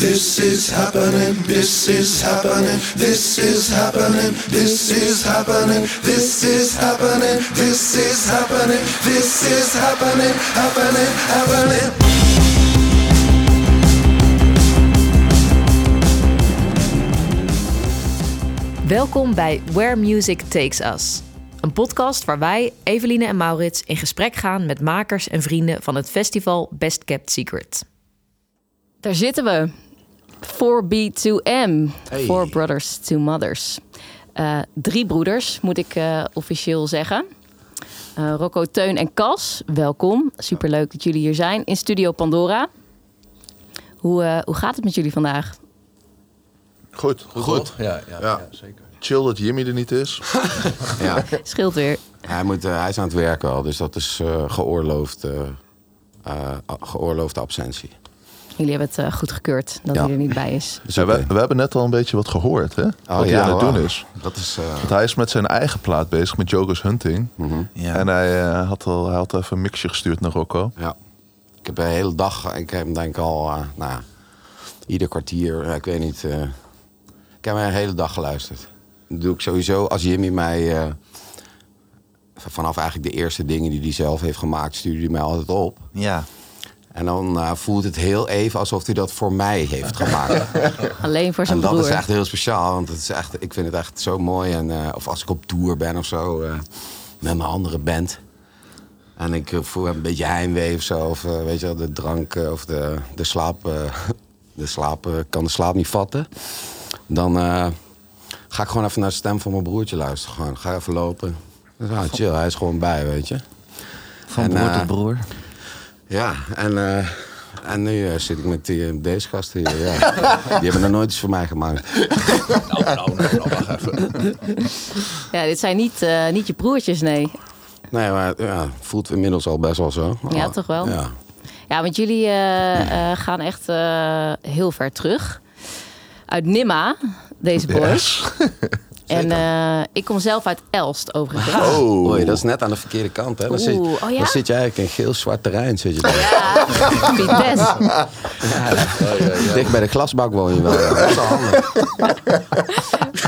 This is happening. This is happening. This is happening. This is happening. This is happening. This is happening. This is happening. Happening. Happening. Welkom bij Where Music Takes Us. Een podcast waar wij, Eveline en Maurits, in gesprek gaan met makers en vrienden van het festival Best Kept Secret. Daar zitten we. 4B2M. Hey. Four Brothers, Two Mothers. Eh, drie broeders, moet ik eh, officieel zeggen. Eh, Rocco, Teun en Cas, welkom. Superleuk dat jullie hier zijn in Studio Pandora. Hoe, eh, hoe gaat het met jullie vandaag? Goed, Goed. Ja, ja, ja. Ja. zeker. chill dat Jimmy er niet is. Ja, Scheelt weer. hij, moet, hij is aan het werken al, dus dat is eh geoorloofd, eh, eh, geoorloofde absentie. Jullie hebben het eh, goedgekeurd dat Ja. hij er niet bij is. Dus we, we hebben net al een beetje wat gehoord, hè? wat hij aan het doen is. Dat is. eh, Want hij is met zijn eigen plaat bezig, met Joker's Hunting. mhm, Ja. En hij, eh, had al, hij had even een mixje gestuurd naar Rocco. ja. Ik heb de hele dag, ik heb hem denk ik al, eh, nou, ja, ieder kwartier, ik weet niet. eh, ik heb hem een hele dag geluisterd. Dat doe ik sowieso als Jimmy mij. eh, vanaf eigenlijk de eerste dingen die hij zelf heeft gemaakt, stuurde hij mij altijd op. ja. En dan eh, voelt het heel even alsof hij dat voor mij heeft gemaakt. Alleen voor zijn En dat broer. is echt heel speciaal, want het is echt, ik vind het echt zo mooi. En, eh, of als ik op tour ben of zo, eh, met mijn andere band. En ik voel een beetje heimwee of zo. Of weet je wel, de drank of de, de slaap. eh, de slaap kan de slaap niet vatten. Dan eh, ga ik gewoon even naar de stem van mijn broertje luisteren. Gewoon, ga even lopen. Ja, chill, hij is gewoon bij, weet je. Van En, broer tot broer. Ja, en, eh, en nu eh, zit ik met die, eh, deze gasten hier. Ja. Die hebben er nooit iets voor mij gemaakt. Nou, nou, nou, nou, wacht even. Ja, dit zijn niet, eh, niet je broertjes, nee. Nee, maar ja, voelt inmiddels al best wel zo. Ja, toch wel? Ja. Ja, want jullie eh, eh, gaan echt eh, heel ver terug. Uit Nimma, deze boys. En eh, ik kom zelf uit Elst, overigens. Oh, Oei, dat is net aan de verkeerde kant, hè? Dan, zit, Oeh, oh ja? dan zit je eigenlijk in geel-zwart terrein. Zit je daar. Ja, Vitesse. Dicht bij de glasbak woon je wel. Ja. Dat is wel handig.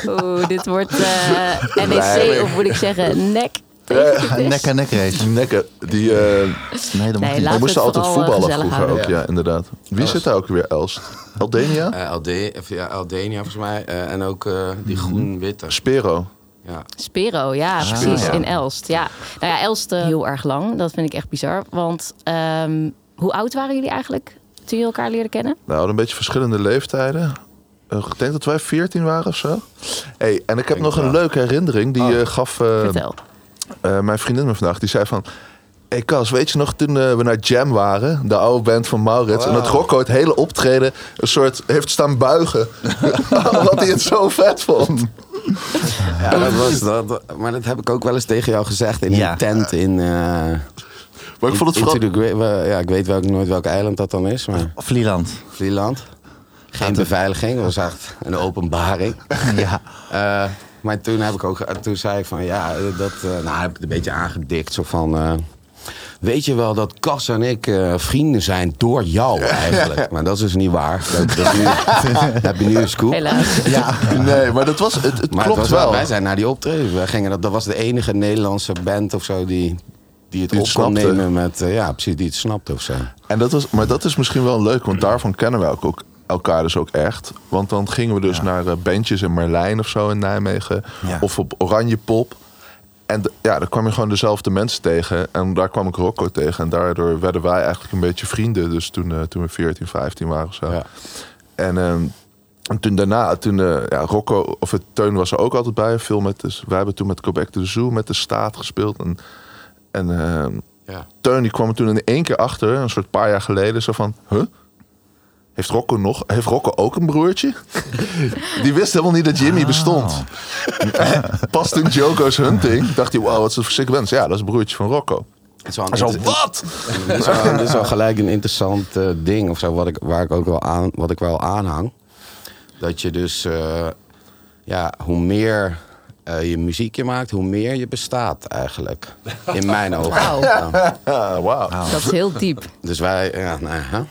Oeh, dit wordt eh. NEC, of moet ik zeggen, nek Vitesse. Nek aan nek race. Nekken, die, eh Nee, dat mag Nee, niet. we moesten altijd eh, voetballen vroeger ook, ja, inderdaad. Wie zit daar ook weer, Elst? Eldenia? Eh, LD, of ja, Aldenia volgens mij. eh, en ook eh, die Mhm. groen-witte. Spero. Ja. Spero, ja, precies, ja. in Elst. Ja. Nou ja, Elst heel erg lang. Dat vind ik echt bizar. Want ehm, hoe oud waren jullie eigenlijk toen jullie elkaar leerden kennen? We hadden een beetje verschillende leeftijden. Eh, Ik denk dat wij 14 waren of zo. Hey, en ik heb nog een leuke herinnering. Die Oh. eh, gaf eh, Eh, mijn vriendin me vandaag. Die zei van... Hey Cas, weet je nog toen eh, we naar Jam waren? De oude band van Maurits. En dat. Rocco het hele optreden een soort heeft staan buigen. Omdat hij het zo vet vond. Ja, dat was dat. Maar dat heb ik ook wel eens tegen jou gezegd in Ja. een tent in. eh Maar ik vond het vooral... the Great- wel- ja, ik weet welk, nooit welk eiland dat dan is, maar Vlieland. Vlieland. Geen beveiliging, dat was echt een openbaring. Ja. Eh, maar toen, heb ik ook, toen zei ik van ja, dat, eh, nou heb ik het een beetje aangedikt. Zo van, eh, weet je wel dat Cas en ik eh, vrienden zijn door jou eigenlijk. Maar dat is dus niet waar. Dat, dat nu, heb je nu een scoop. Helaas. Ja. Nee, maar dat was, het, het Maar klopt het was wel. wij zijn naar die optreden. Wij gingen, dat, dat was de enige Nederlandse band of zo die, die het Die op kon snapte. nemen met... ja, precies, die het snapte of zo. En dat was, maar dat is misschien wel leuk, want daarvan kennen we ook, ook elkaar dus ook echt. Want dan gingen we dus naar eh, bandjes in Merlijn of zo in Nijmegen. Ja. Of op Oranje Pop. En ja, daar kwam je gewoon dezelfde mensen tegen. En daar kwam ik Rocco tegen. En daardoor werden wij eigenlijk een beetje vrienden. Dus toen, eh, toen we 14, 15 waren of zo. Ja. En, ehm, en toen daarna, toen eh, ja, Rocco, of het Teun was er ook altijd bij. Veel met, dus, wij hebben toen met Quebec de Zoo, met de staat gespeeld. En, en ehm, Ja. Teun die kwam er toen in één keer achter, een soort paar jaar geleden, zo van, huh? Heeft Rocco nog? Heeft Rocco ook een broertje? Die wist helemaal niet dat Jimmy bestond. Pas toen Joko's Hunting dacht hij, wow, wat is dat voor sick band? Ja, dat is een broertje van Rocco. Het is wel een- wat? Dit is, wel, dit is wel gelijk een interessant eh, ding of zo, wat ik, waar ik ook wel aan, wat ik wel aanhang. Dat je dus, eh, ja, hoe meer eh, je muziekje maakt, hoe meer je bestaat eigenlijk. In mijn ogen. Wauw. Ja. Ah, wauw. Dat is heel diep. Dus wij, ja, nou?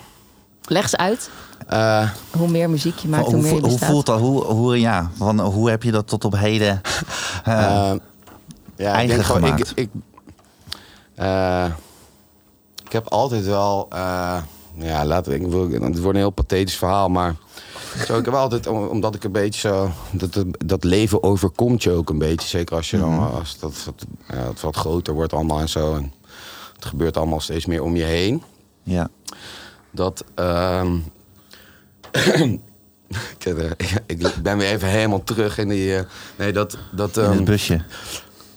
Leg ze uit. Eh, Hoe meer muziek je maakt, Van, hoe hoe, meer je hoe voelt dat? Hoe, hoe, ja, van, hoe heb je dat tot op heden? Eh, ja, eigen ik gewoon, ik, gemaakt. ik, eh, ik heb altijd wel, eh, ja, laat ik wil, het wordt een heel pathetisch verhaal, maar zo, ik heb altijd, om- omdat ik een beetje zo, dat, dat leven overkomt je ook een beetje, zeker als je dan, Mhm. als dat, dat, ja, het wat groter wordt allemaal en zo, en het gebeurt allemaal steeds meer om je heen ja. Dat. ehm, ik, ben weer even helemaal terug in die. eh, nee, dat. dat In ehm, het busje.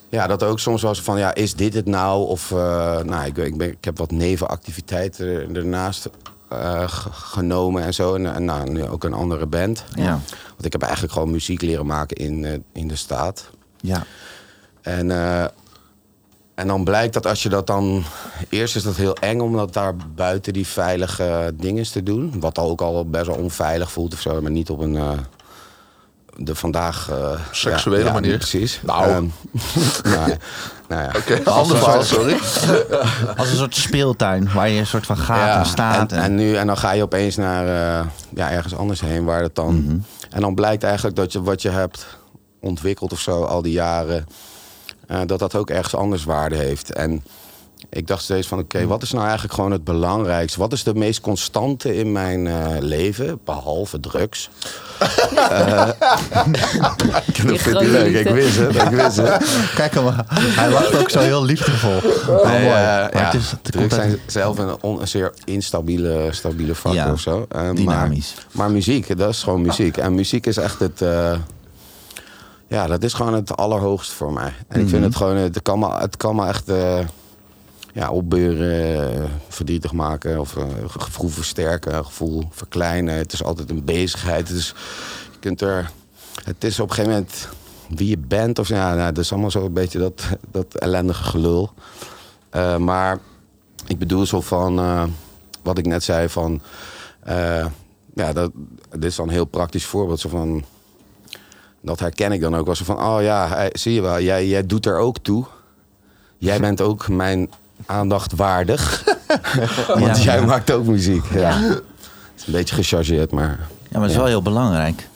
ja, dat ook soms was van, ja, is dit het nou? Of, eh, nou, ik, ik, ben, ik heb wat nevenactiviteiten er- ernaast eh, genomen en zo. En, en nou, nu ook een andere band. Ja. Want ik heb eigenlijk gewoon muziek leren maken in, in de staat. Ja. En, eh, en dan blijkt dat als je dat dan... Eerst is dat heel eng om dat daar buiten die veilige dingen te doen. Wat ook al best wel onveilig voelt of zo. Maar niet op een... eh, de vandaag... eh, Seksuele ja, ja, manier. Precies. Nou. Ehm, nou, nou ja. Oké, ander verhaal, sorry. Als een soort speeltuin waar je een soort van gaat Ja, en staat. En, en, nu, en dan ga je opeens naar eh, ja, ergens anders heen waar het dan. Mhm. En dan blijkt eigenlijk dat je wat je hebt ontwikkeld of zo al die jaren, eh, dat dat ook ergens anders waarde heeft. En ik dacht steeds van oké, wat is nou eigenlijk gewoon het belangrijkste? Wat is de meest constante in mijn eh, leven, behalve drugs? Eh, dat vind je leuk, ik wist het, ik wist het. Kijk hem, hij lacht ook zo heel liefdevol. Oh, Nee, eh, Maar ja, het is, het drugs uit- zijn zelf een, on- een zeer instabiele stabiele factor Ja, of zo. Dynamisch. Maar, maar muziek, dat is gewoon muziek. En muziek is echt het... eh, ja, dat is gewoon het allerhoogste voor mij. En ik vind Mhm. het gewoon... Het kan me, het kan me echt... eh, ja, opbeuren, eh, verdrietig maken of eh, gevoel versterken, gevoel verkleinen. Het is altijd een bezigheid. Het is, je kunt er, het is op een gegeven moment wie je bent of ja, nou, dat is allemaal zo een beetje dat, dat ellendige gelul. Eh, maar ik bedoel zo van eh, wat ik net zei van eh, ja, dat, dit is dan een heel praktisch voorbeeld zo van dat herken ik dan ook wel zo van oh ja, zie je wel, jij, jij doet er ook toe. Jij bent ook mijn aandacht waardig. Want Ja. jij maakt ook muziek. Ja. Het is een beetje gechargeerd, maar... Ja, maar het is wel heel belangrijk.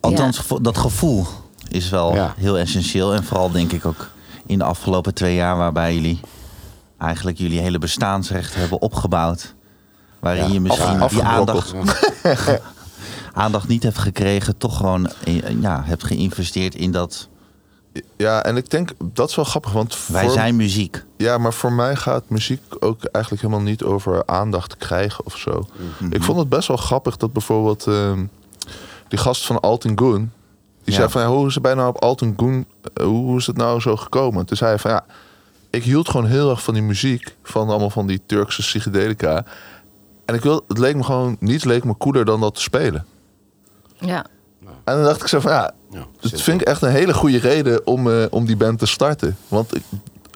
Althans, dat gevoel is wel Ja. heel essentieel. En vooral denk ik ook in de afgelopen twee jaar... waarbij jullie eigenlijk jullie hele bestaansrecht hebben opgebouwd. Waarin Ja, je misschien af- die aandacht. aandacht niet hebt gekregen... toch gewoon ja, hebt geïnvesteerd in dat... Ja, en ik denk, dat is wel grappig, want Wij zijn muziek. Ja, maar voor mij gaat muziek ook eigenlijk helemaal niet over aandacht krijgen of zo. Mhm. Ik vond het best wel grappig dat bijvoorbeeld ehm, die gast van Alten Goon... die Ja. zei van, ja, hoe is het bijna op Alten Goon... eh, hoe is het nou zo gekomen? Toen zei hij van, ja, ik hield gewoon heel erg van die muziek... van allemaal van die Turkse psychedelica. En ik wil, het leek me gewoon, niets leek me cooler dan dat te spelen. Ja. En dan dacht ik zo van, ja, Ja, dat vind ik echt een hele goede reden om, eh, om die band te starten. Want ik,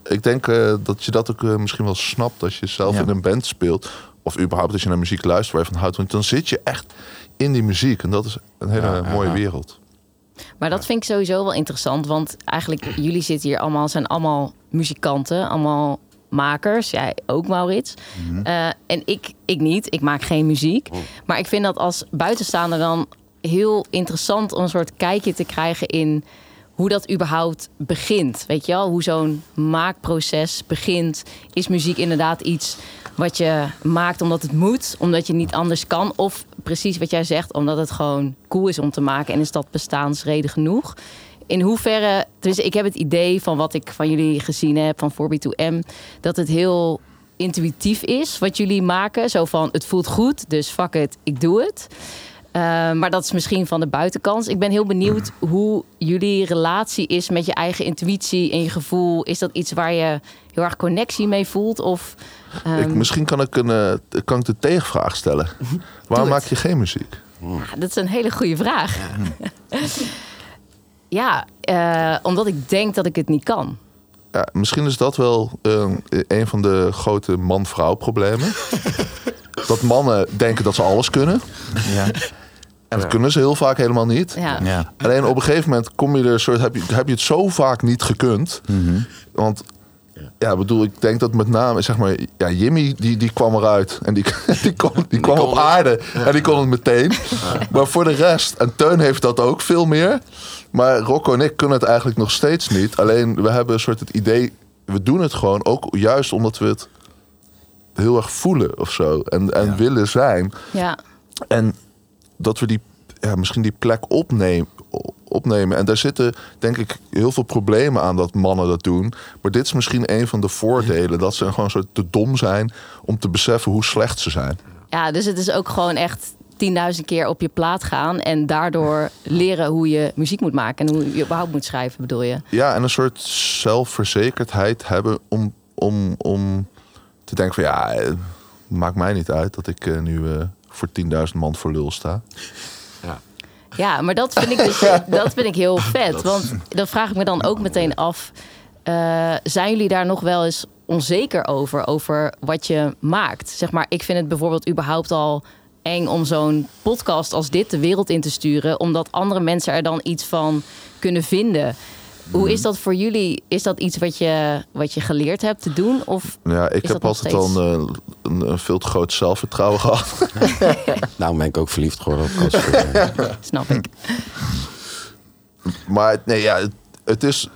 ik denk eh, dat je dat ook eh, misschien wel snapt als je zelf Ja. in een band speelt. Of überhaupt als je naar muziek luistert waar je van houdt. Want dan zit je echt in die muziek. En dat is een hele Ja, ja, mooie ja. wereld. Maar dat vind ik sowieso wel interessant. Want eigenlijk, jullie zitten hier allemaal, zijn allemaal muzikanten, allemaal makers. Jij ook, Maurits. Eh, en ik, ik niet. Ik maak geen muziek. Maar ik vind dat als buitenstaander dan heel interessant om een soort kijkje te krijgen in hoe dat überhaupt begint. Weet je wel, hoe zo'n maakproces begint. Is muziek inderdaad iets wat je maakt omdat het moet, omdat je niet anders kan? Of precies wat jij zegt, omdat het gewoon cool is om te maken en is dat bestaansreden genoeg? In hoeverre, dus ik heb het idee van wat ik van jullie gezien heb, van 4B2M, dat het heel intuïtief is wat jullie maken. Zo van, het voelt goed, dus fuck it, ik doe het. Uh, maar dat is misschien van de buitenkant. Ik ben heel benieuwd hoe jullie relatie is met je eigen intuïtie en je gevoel. Is dat iets waar je heel erg connectie mee voelt? Of, um... ik, misschien kan ik, een, uh, kan ik de tegenvraag stellen. Waarom maak je geen muziek? Ja, dat is een hele goede vraag. Ja, ja uh, omdat ik denk dat ik het niet kan. Ja, misschien is dat wel uh, een van de grote man-vrouw problemen. dat mannen denken dat ze alles kunnen. Ja. En dat kunnen ze heel vaak helemaal niet. Ja. Ja. Alleen op een gegeven moment kom je er soort, heb, je, heb je het zo vaak niet gekund. Mhm. Want Ja, ik bedoel, ik denk dat met name, zeg maar, ja, Jimmy die, die kwam eruit en die, die, kon, die kwam kon op het. aarde en die kon het meteen. Maar voor de rest, en Teun heeft dat ook veel meer. Maar Rocco en ik kunnen het eigenlijk nog steeds niet. Alleen we hebben een soort het idee, we doen het gewoon ook juist omdat we het heel erg voelen of zo en, en willen zijn. Ja. En dat we die, ja, misschien die plek opnemen, opnemen. En daar zitten, denk ik, heel veel problemen aan dat mannen dat doen. Maar dit is misschien een van de voordelen. Dat ze gewoon zo te dom zijn om te beseffen hoe slecht ze zijn. ja, dus het is ook gewoon echt 10.000 keer op je plaat gaan en daardoor leren hoe je muziek moet maken en hoe je überhaupt moet schrijven, bedoel je? Ja, en een soort zelfverzekerdheid hebben om, om, om te denken van ja, eh, maakt mij niet uit dat ik eh, nu eh, voor 10.000 man voor lul sta. Ja, maar dat vind ik, dus, dat vind ik heel vet. Want dan vraag ik me dan ook meteen af... eh, zijn jullie daar nog wel eens onzeker over? Over wat je maakt? Zeg maar, ik vind het bijvoorbeeld überhaupt al eng... om zo'n podcast als dit de wereld in te sturen... omdat andere mensen er dan iets van kunnen vinden. Hoe is dat voor jullie? Is dat iets wat je, wat je geleerd hebt te doen? Of Ja, ik heb altijd al een, eh, een, een veel te groot zelfvertrouwen gehad. Nou ben ik ook verliefd geworden op Casper. snap ik? Maar het- nee, ja, het, het is.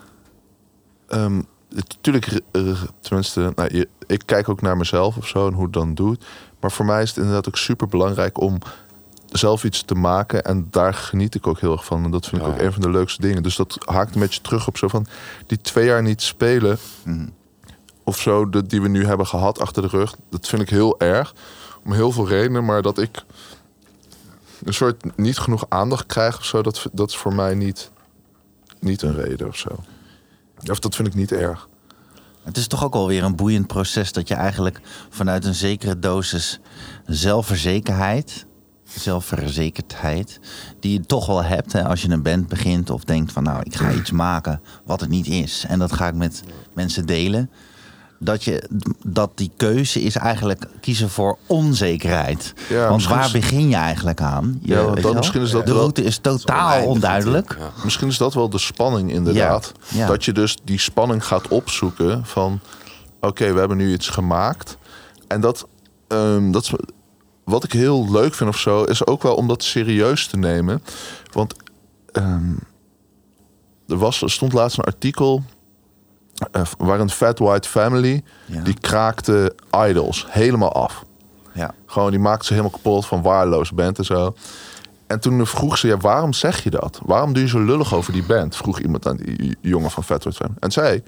ehm natuurlijk, tenminste, nou, je- ik kijk ook naar mezelf of zo en hoe het dan doet. Maar voor mij is het inderdaad ook super belangrijk om zelf iets te maken. En daar geniet ik ook heel erg van. En dat vind ik Ja, ook ja. een van de leukste dingen. Dus dat haakt een beetje terug op zo van die twee jaar niet spelen. Of zo, de, die we nu hebben gehad achter de rug. Dat vind ik heel erg. Om heel veel redenen. Maar dat ik een soort niet genoeg aandacht krijg of zo. Dat, dat is voor mij niet, niet een reden of zo. Of dat vind ik niet erg. Het is toch ook alweer een boeiend proces dat je eigenlijk vanuit een zekere dosis zelfverzekerheid, zelfverzekerdheid, die je toch wel hebt hè, als je een band begint of denkt van nou ik ga iets maken wat het niet is en dat ga ik met mensen delen. Dat, je, dat die keuze is eigenlijk kiezen voor onzekerheid. Ja, Want waar is- begin je eigenlijk aan? Je, Ja, wel? misschien is dat de wel- route is totaal onduidelijk. ja. Misschien is dat wel de spanning inderdaad. Dat je dus die spanning gaat opzoeken van... Oké, we hebben nu iets gemaakt. En dat, ehm, dat is, wat ik heel leuk vind of zo... is ook wel om dat serieus te nemen. Want ehm, er, was, er stond laatst een artikel... eh, waar een Fat White Family... Ja. die kraakte idols helemaal af. Ja. Gewoon, die maakte ze helemaal kapot van waardeloos band en zo. En toen vroeg ze, ja, waarom zeg je dat? Waarom doe je zo lullig over die band? Vroeg iemand aan die jongen van Fat White Family. En zei,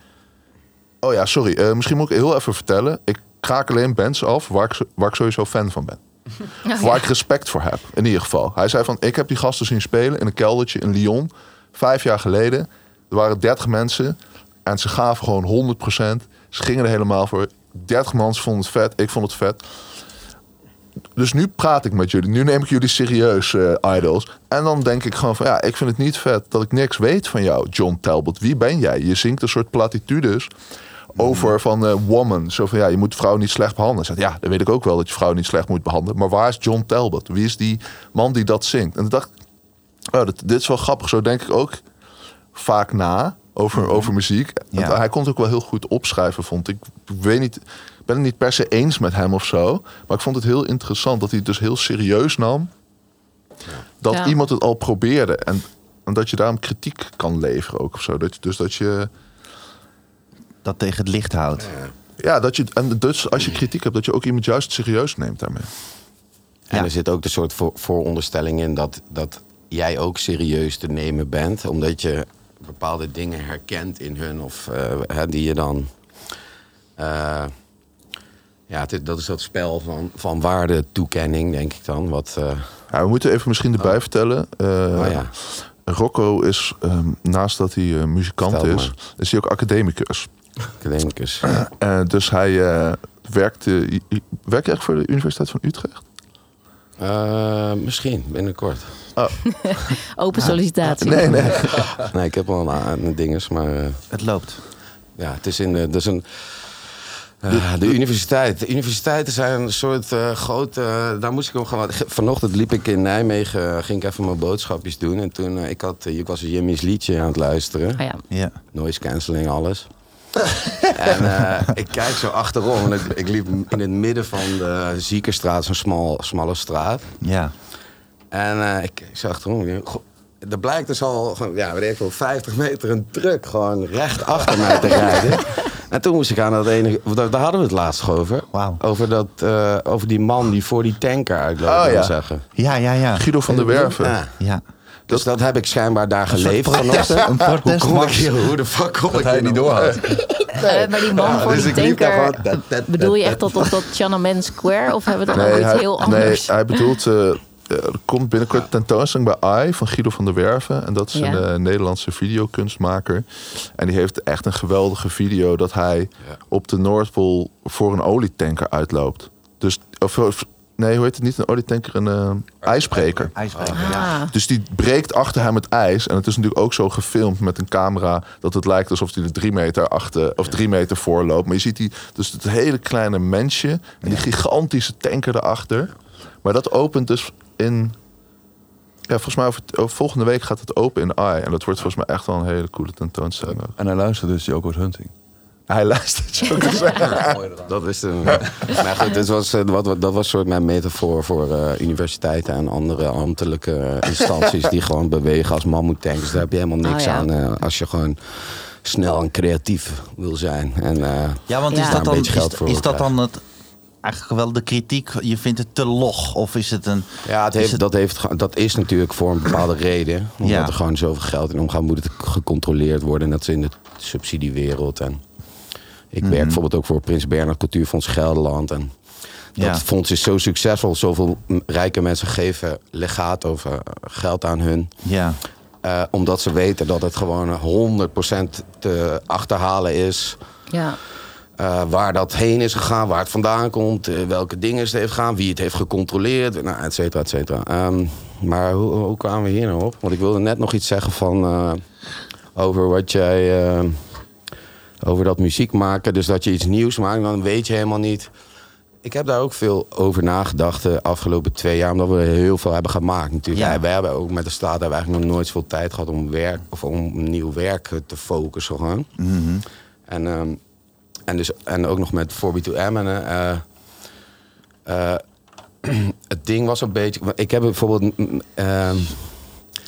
oh ja, sorry, eh, misschien moet ik heel even vertellen. Ik kraak alleen bands af waar ik, waar ik sowieso fan van ben. Of waar ik respect voor heb, in ieder geval. Hij zei van, ik heb die gasten zien spelen in een keldertje in Lyon. Vijf jaar geleden. Er waren 30 mensen. En ze gaven gewoon 100%. Ze gingen er helemaal voor. 30 man vonden het vet. Ik vond het vet. Dus nu praat ik met jullie. Nu neem ik jullie serieus, eh, idols. En dan denk ik gewoon van... Ja, ik vind het niet vet dat ik niks weet van jou, John Talbot. Wie ben jij? Je zingt een soort platitudes over van eh, woman. Zo van, ja, je moet vrouwen niet slecht behandelen. Zegt, ja, dan weet ik ook wel dat je vrouwen niet slecht moet behandelen. Maar waar is John Talbot? Wie is die man die dat zingt? En toen dacht ik, oh, dat, dit is wel grappig. Zo denk ik ook vaak na over, over muziek. Ja. Hij kon het ook wel heel goed opschrijven, vond ik. Ik weet niet, ben het niet per se eens met hem of zo. Maar ik vond het heel interessant dat hij het dus heel serieus nam. Dat Ja. iemand het al probeerde. En, en dat je daarom kritiek kan leveren ook of zo. Dat je, dus dat je... Dat tegen het licht houdt. Ja, dat je, en dus als je kritiek hebt, dat je ook iemand juist serieus neemt daarmee. En Ja. er zit ook de soort voor, vooronderstelling in dat, dat jij ook serieus te nemen bent. Omdat je bepaalde dingen herkent in hun. Of hè, die je dan. eh, ja, dat is dat spel van, van waarde toekenning, denk ik dan. Wat, eh, Ja, we moeten even misschien erbij vertellen. eh, oh ja. Rocco is, ehm, naast dat hij muzikant is, is hij ook academicus. Academicus. Eh, dus hij eh werkte, i- i- werkt hij echt voor de Universiteit van Utrecht? Eh, misschien, binnenkort. Open sollicitatie. Nee, nee. Nee, ik heb wel een, dinges, maar... eh, Het loopt. Ja, het is in de, dat is een, eh, de universiteit. De universiteiten zijn een soort eh grote. daar moest ik hem gewoon. Vanochtend liep ik in Nijmegen, ging ik even mijn boodschapjes doen. En toen, ik, had, ik was Jimmy's liedje aan het luisteren. Ah ja. Ja. Noise cancelling, alles. en eh, ik kijk zo achterom. En ik, ik liep in het midden van de Ziekerstraat, zo'n smal, smalle straat. Ja. En eh, ik kijk zo achterom. goh, Er blijkt dus al, gewoon, ja, weet ik veel, 50 meter een truck gewoon recht achter mij te rijden. En toen moest ik aan dat ene, daar, daar hadden we het laatst over. Wauw. Over, dat, eh, over die man die voor die tanker uitloopt, Oh, ja. zeggen. Ja, ja, ja. Guido van der Werven. Ja. Ja. Dus dat heb ik schijnbaar daar geleefd vanochtend. een Hoe kom hier? Hoe de fuck kom Dat ik hij niet door had. Eh, maar die man Ja, voor dus die ik liep daar tanker, dat- dat- bedoel je dat- echt tot op dat Tiananmen Square? Of hebben we dan Nee, iets hij, heel nee, anders? hij bedoelt... eh, er komt binnenkort tentoonstelling bij AI van Guido van der Werven. En dat is Ja. een eh, Nederlandse videokunstmaker. En die heeft echt een geweldige video dat hij op de Noordpool voor een olietanker uitloopt. Dus, of, of- nee, hoe heet het niet? Een olietanker, een eh, ijsbreker. IJsbreker, ja. Ah, Dus die breekt achter hem het ijs. En het is natuurlijk ook zo gefilmd met een camera... dat het lijkt alsof hij er drie meter, achter, of drie meter voor loopt. Maar je ziet die, dus het hele kleine mensje... en die gigantische tanker erachter. Maar dat opent dus in... Ja, volgens mij over, over volgende week gaat het open in AI. En dat wordt volgens mij echt wel een hele coole tentoonstelling. ook. En hij luistert dus Joko's Hunting. Hij luistert zo te zeggen. Dat is maar goed, dit was, eh, wat, wat- dat was soort mijn metafoor voor eh, universiteiten en andere ambtelijke instanties die gewoon bewegen als mammoetankers. Daar heb je helemaal niks Ah, ja. aan eh, als je gewoon snel en creatief wil zijn. En, eh, Ja, want is dat een dan, is, voor is dat dan het, eigenlijk wel de kritiek? Je vindt het te log? Of is het een... ja, het is heeft, het- dat, heeft, dat is natuurlijk voor een bepaalde reden. Omdat Ja. er gewoon zoveel geld in omgaat, moet het gecontroleerd worden. Net als in de subsidiewereld. En ik Mhm. werk bijvoorbeeld ook voor Prins Bernhard Cultuurfonds Gelderland. En Dat Ja. fonds is zo succesvol. Zoveel rijke mensen geven legaat over geld aan hun. Ja. eh, omdat ze weten dat het gewoon 100% te achterhalen is. ja. eh, waar dat heen is gegaan, waar het vandaan komt, eh, welke dingen het heeft gedaan, wie het heeft gecontroleerd, nou, et cetera, et cetera. Ehm, maar hoe, hoe kwamen we hier nou op? Want ik wilde net nog iets zeggen van eh, over wat jij over dat muziek maken, dus dat je iets nieuws maakt, dan weet je helemaal niet. Ik heb daar ook veel over nagedacht de afgelopen twee jaar, omdat we heel veel hebben gemaakt. Natuurlijk. Ja. We hebben ook met de staat hebben we eigenlijk nog nooit zoveel tijd gehad om werk of om nieuw werk eh, te focussen gewoon. Mhm. En, ehm, en, dus, en ook nog met 4B2M. En, eh, eh, het ding was een beetje... Ik heb bijvoorbeeld... mm, ehm,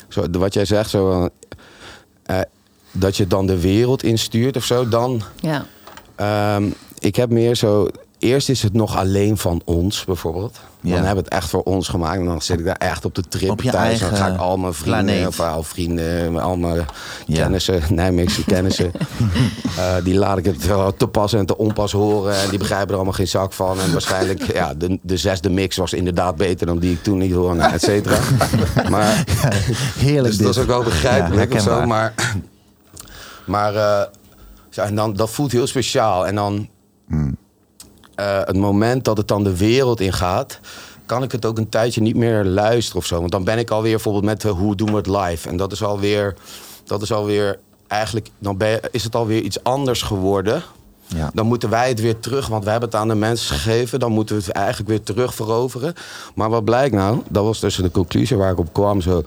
zo, wat jij zegt, zo, dat je dan de wereld instuurt of zo. Dan... ja. ehm, ik heb meer zo... Eerst is het nog alleen van ons, bijvoorbeeld. Dan Ja. hebben we het echt voor ons gemaakt. En dan zit ik daar echt op de trip Op je thuis. Dan ga ik al mijn vrienden, planeet. of al vrienden, al mijn Ja. kennissen, Nijmeegse kennissen. eh, die laat ik het te pas en te onpas horen. En die begrijpen er allemaal geen zak van. En waarschijnlijk, ja, de, de zesde mix was inderdaad beter dan die ik toen niet hoorde, et cetera. Maar Heerlijk dus dat is dit. ook wel begrijpelijk Ja, of zo. Maar, maar eh, en dan, dat voelt heel speciaal. En dan eh, het moment dat het dan de wereld ingaat... kan ik het ook een tijdje niet meer luisteren of zo. Want dan ben ik alweer bijvoorbeeld met eh, hoe doen we het live. En dat is alweer... Dat is alweer eigenlijk... Dan ben is het alweer iets anders geworden... Ja. Dan moeten wij het weer terug, want we hebben het aan de mensen gegeven. Dan moeten we het eigenlijk weer terug veroveren. Maar wat blijkt nou? Dat was dus de conclusie waar ik op kwam. Zo,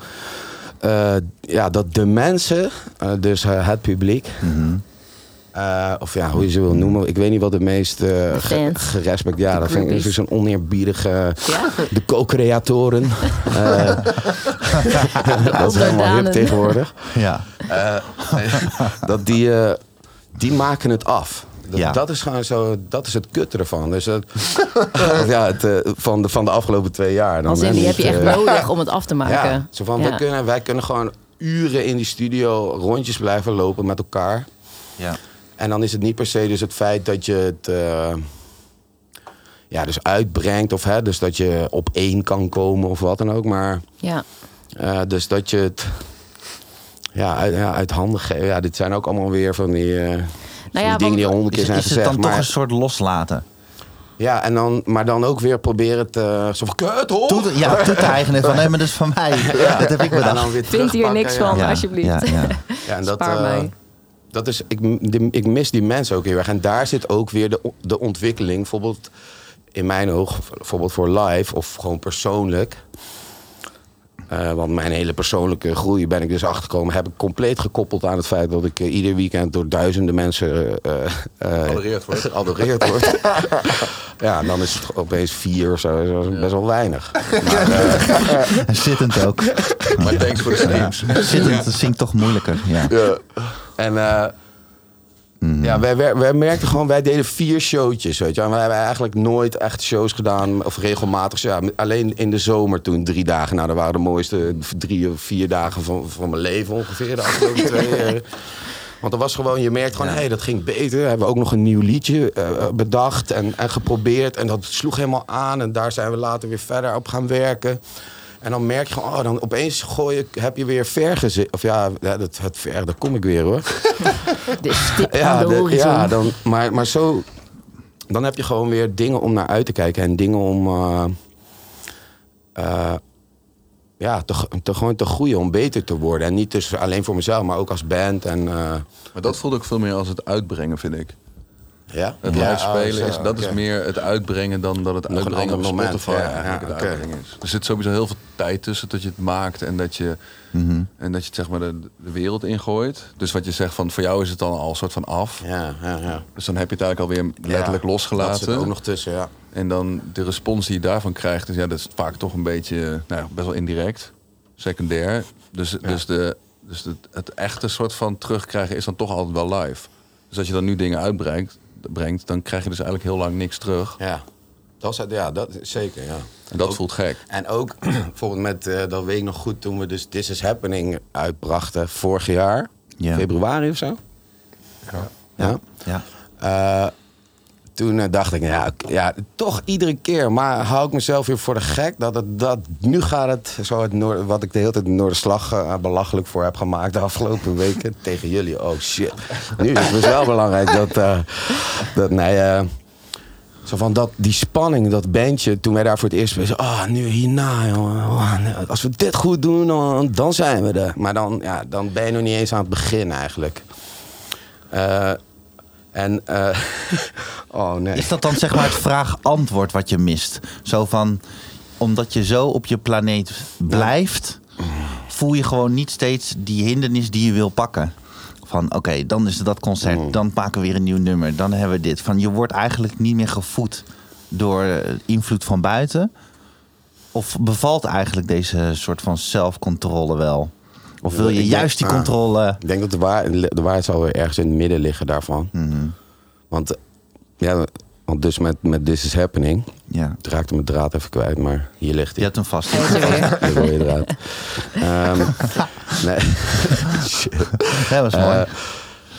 Eh, ja, dat de mensen, eh, dus eh, het publiek... eh, of ja, hoe je ze wil noemen. Ik weet niet wat het meest eh ge- Fans. gerespect... Ja, dat vind ik dus een oneerbiedige... Ja. De co-creatoren. Eh, dat is helemaal hip tegenwoordig. Ja. dat die, eh, die maken het af. Dat, Ja. dat is gewoon zo, dat is het kut ervan. Dus het, ja, het, eh, van, de, van de afgelopen twee jaar. Dan, Als in, hè, die heb je echt eh, nodig om het af te maken. Ja, zo van, Ja. Wij, kunnen, wij kunnen gewoon uren in die studio rondjes blijven lopen met elkaar. Ja. En dan is het niet per se dus het feit dat je het eh, ja, dus uitbrengt. Of hè, dus dat je op één kan komen of wat dan ook. Maar Ja. eh, dus dat je het ja, uit, ja, uit handen geeft. Ja, dit zijn ook allemaal weer van die, eh, van die Nou ja, dingen die al honderd keer Is, het gezegd. dan toch een soort loslaten? ja, en dan, maar dan ook weer proberen te... Zo van, kut hoor! Ja, toe te eigenen van nee, maar dat is van mij. Dat heb ik En bedacht. dan weer Vind hier niks ja. van, Ja, alsjeblieft. ja, ja. Ja, en dat, Spaar eh, mij. dat is, ik, die- ik mis die mensen ook heel erg. En daar zit ook weer de, de ontwikkeling. Bijvoorbeeld in mijn oog, bijvoorbeeld voor live of gewoon persoonlijk. Eh, want mijn hele persoonlijke groei ben ik dus achtergekomen. Heb ik compleet gekoppeld aan het feit dat ik eh, ieder weekend door duizenden mensen eh, eh, wordt. geadoreerd word. ja, en dan is het opeens vier of zo. Dat is best wel weinig. Maar, eh, En zittend ook. Maar thanks voor de streams. Zittend zingt toch moeilijker. Ja. Ja. Eh, ja, wij, wij, wij merkten gewoon, wij deden vier showtjes, weet je. En wij hebben eigenlijk nooit echt shows gedaan, of regelmatig. Ja, alleen in de zomer toen, drie dagen. Nou, dat waren de mooiste drie of vier dagen van, van mijn leven ongeveer, de afgelopen twee jaar. Want dat was gewoon, je merkt gewoon, hé, hey, dat ging beter. We hebben ook nog een nieuw liedje eh, bedacht en, en geprobeerd. En dat sloeg helemaal aan. En daar zijn we later weer verder op gaan werken. En dan merk je gewoon, oh, dan opeens gooi je, heb je weer ver gezet. Of ja, dat, het ver, daar kom ik weer hoor. De stip aan Ja, de- ja dan, maar, maar zo. Dan heb je gewoon weer dingen om naar uit te kijken. En dingen om. eh, eh, ja, te, te, gewoon te groeien, om beter te worden. En niet dus alleen voor mezelf, maar ook als band. En, eh, Maar dat voelde ik veel meer als het uitbrengen, vind ik. Ja? Het Ja, live oh, spelen, zo, is, dat is meer het uitbrengen dan dat het Nog uitbrengen op moment, Spotify ja, eigenlijk het uitbrengen is. Er zit sowieso heel veel tijd tussen dat je het maakt en dat je, Mhm. en dat je het zeg maar de, de wereld ingooit. Dus wat je zegt van voor jou is het dan al een soort van af. Ja, ja, ja. Dus dan heb je het eigenlijk alweer letterlijk Ja, Dat losgelaten. zit ook nog tussen, ja. En dan de respons die je daarvan krijgt, is ja, dat is vaak toch een beetje, nou best wel indirect, secundair. Dus, dus, de, dus het, het echte soort van terugkrijgen is dan toch altijd wel live. Dus als je dan nu dingen uitbrengt, brengt, dan krijg je dus eigenlijk heel lang niks terug. Ja, dat, is, het- ja, dat zeker, ja. En dat Ook- voelt gek. En ook bijvoorbeeld met, eh, dat weet ik nog goed, toen we dus This Is Happening uitbrachten vorig jaar. Ja. Februari of zo. Ja. Ja. Eh, toen eh, dacht ik, ja, ja, toch iedere keer. Maar hou ik mezelf weer voor de gek. Dat het, dat, nu gaat het, zo het Noord, wat ik de hele tijd Noorderslag eh, belachelijk voor heb gemaakt de afgelopen weken. tegen jullie. Oh shit. Nu is het dus wel belangrijk dat, eh, dat nee, zo van dat, die spanning, dat bandje, toen wij daar voor het eerst waren, ah, nu hierna, jongen. Oh, nee, als we dit goed doen, dan, dan zijn we er. Maar dan, ja, dan ben je nog niet eens aan het begin eigenlijk. En, eh, oh nee. Is dat dan zeg maar het vraag-antwoord wat je mist? Zo van, omdat je zo op je planeet blijft, voel je gewoon niet steeds die hindernis die je wil pakken. Van oké, dan is het dat concert, Mm. dan maken we weer een nieuw nummer, dan hebben we dit. Van je wordt eigenlijk niet meer gevoed door eh, invloed van buiten. Of bevalt eigenlijk deze soort van zelfcontrole wel? Of wil je juist die ah. controle... Ik denk dat de, waar, de waarheid zal weer ergens in het midden liggen daarvan. Mhm. Want, ja, want dus met, met This Is Happening, Ja, ik raakte mijn draad even kwijt, maar hier ligt je hij. hebt hem vast. Er weer. De rode draad. Ehm, nee. Shit. Dat was mooi. Eh,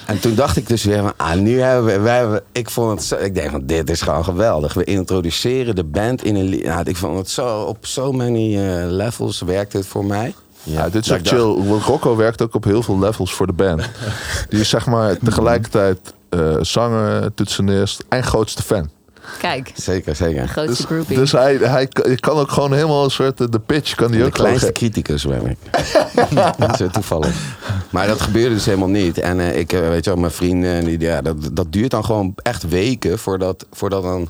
en toen dacht ik dus weer, van, ah, nu hebben we, wij hebben, ik vond het zo, ik denk van, dit is gewoon geweldig. We introduceren de band in een, nou, ik vond het zo, op so many eh, levels werkte het voor mij. Ja, dit is ook dacht- chill. Want Rocco werkt ook op heel veel levels voor de band. Die is zeg maar tegelijkertijd eh, zanger, toetsenist en grootste fan. Kijk, Zeker, zeker. de grootste Dus, groupie. dus hij, hij kan- kan ook gewoon helemaal een soort, eh, de pitch kan die De ook gewoon kleinste ge- criticus ben ik. dat is heel toevallig. Maar dat gebeurde dus helemaal niet. En eh, ik, weet je wel, mijn vrienden, die, ja, dat, dat duurt dan gewoon echt weken voordat, voordat dan...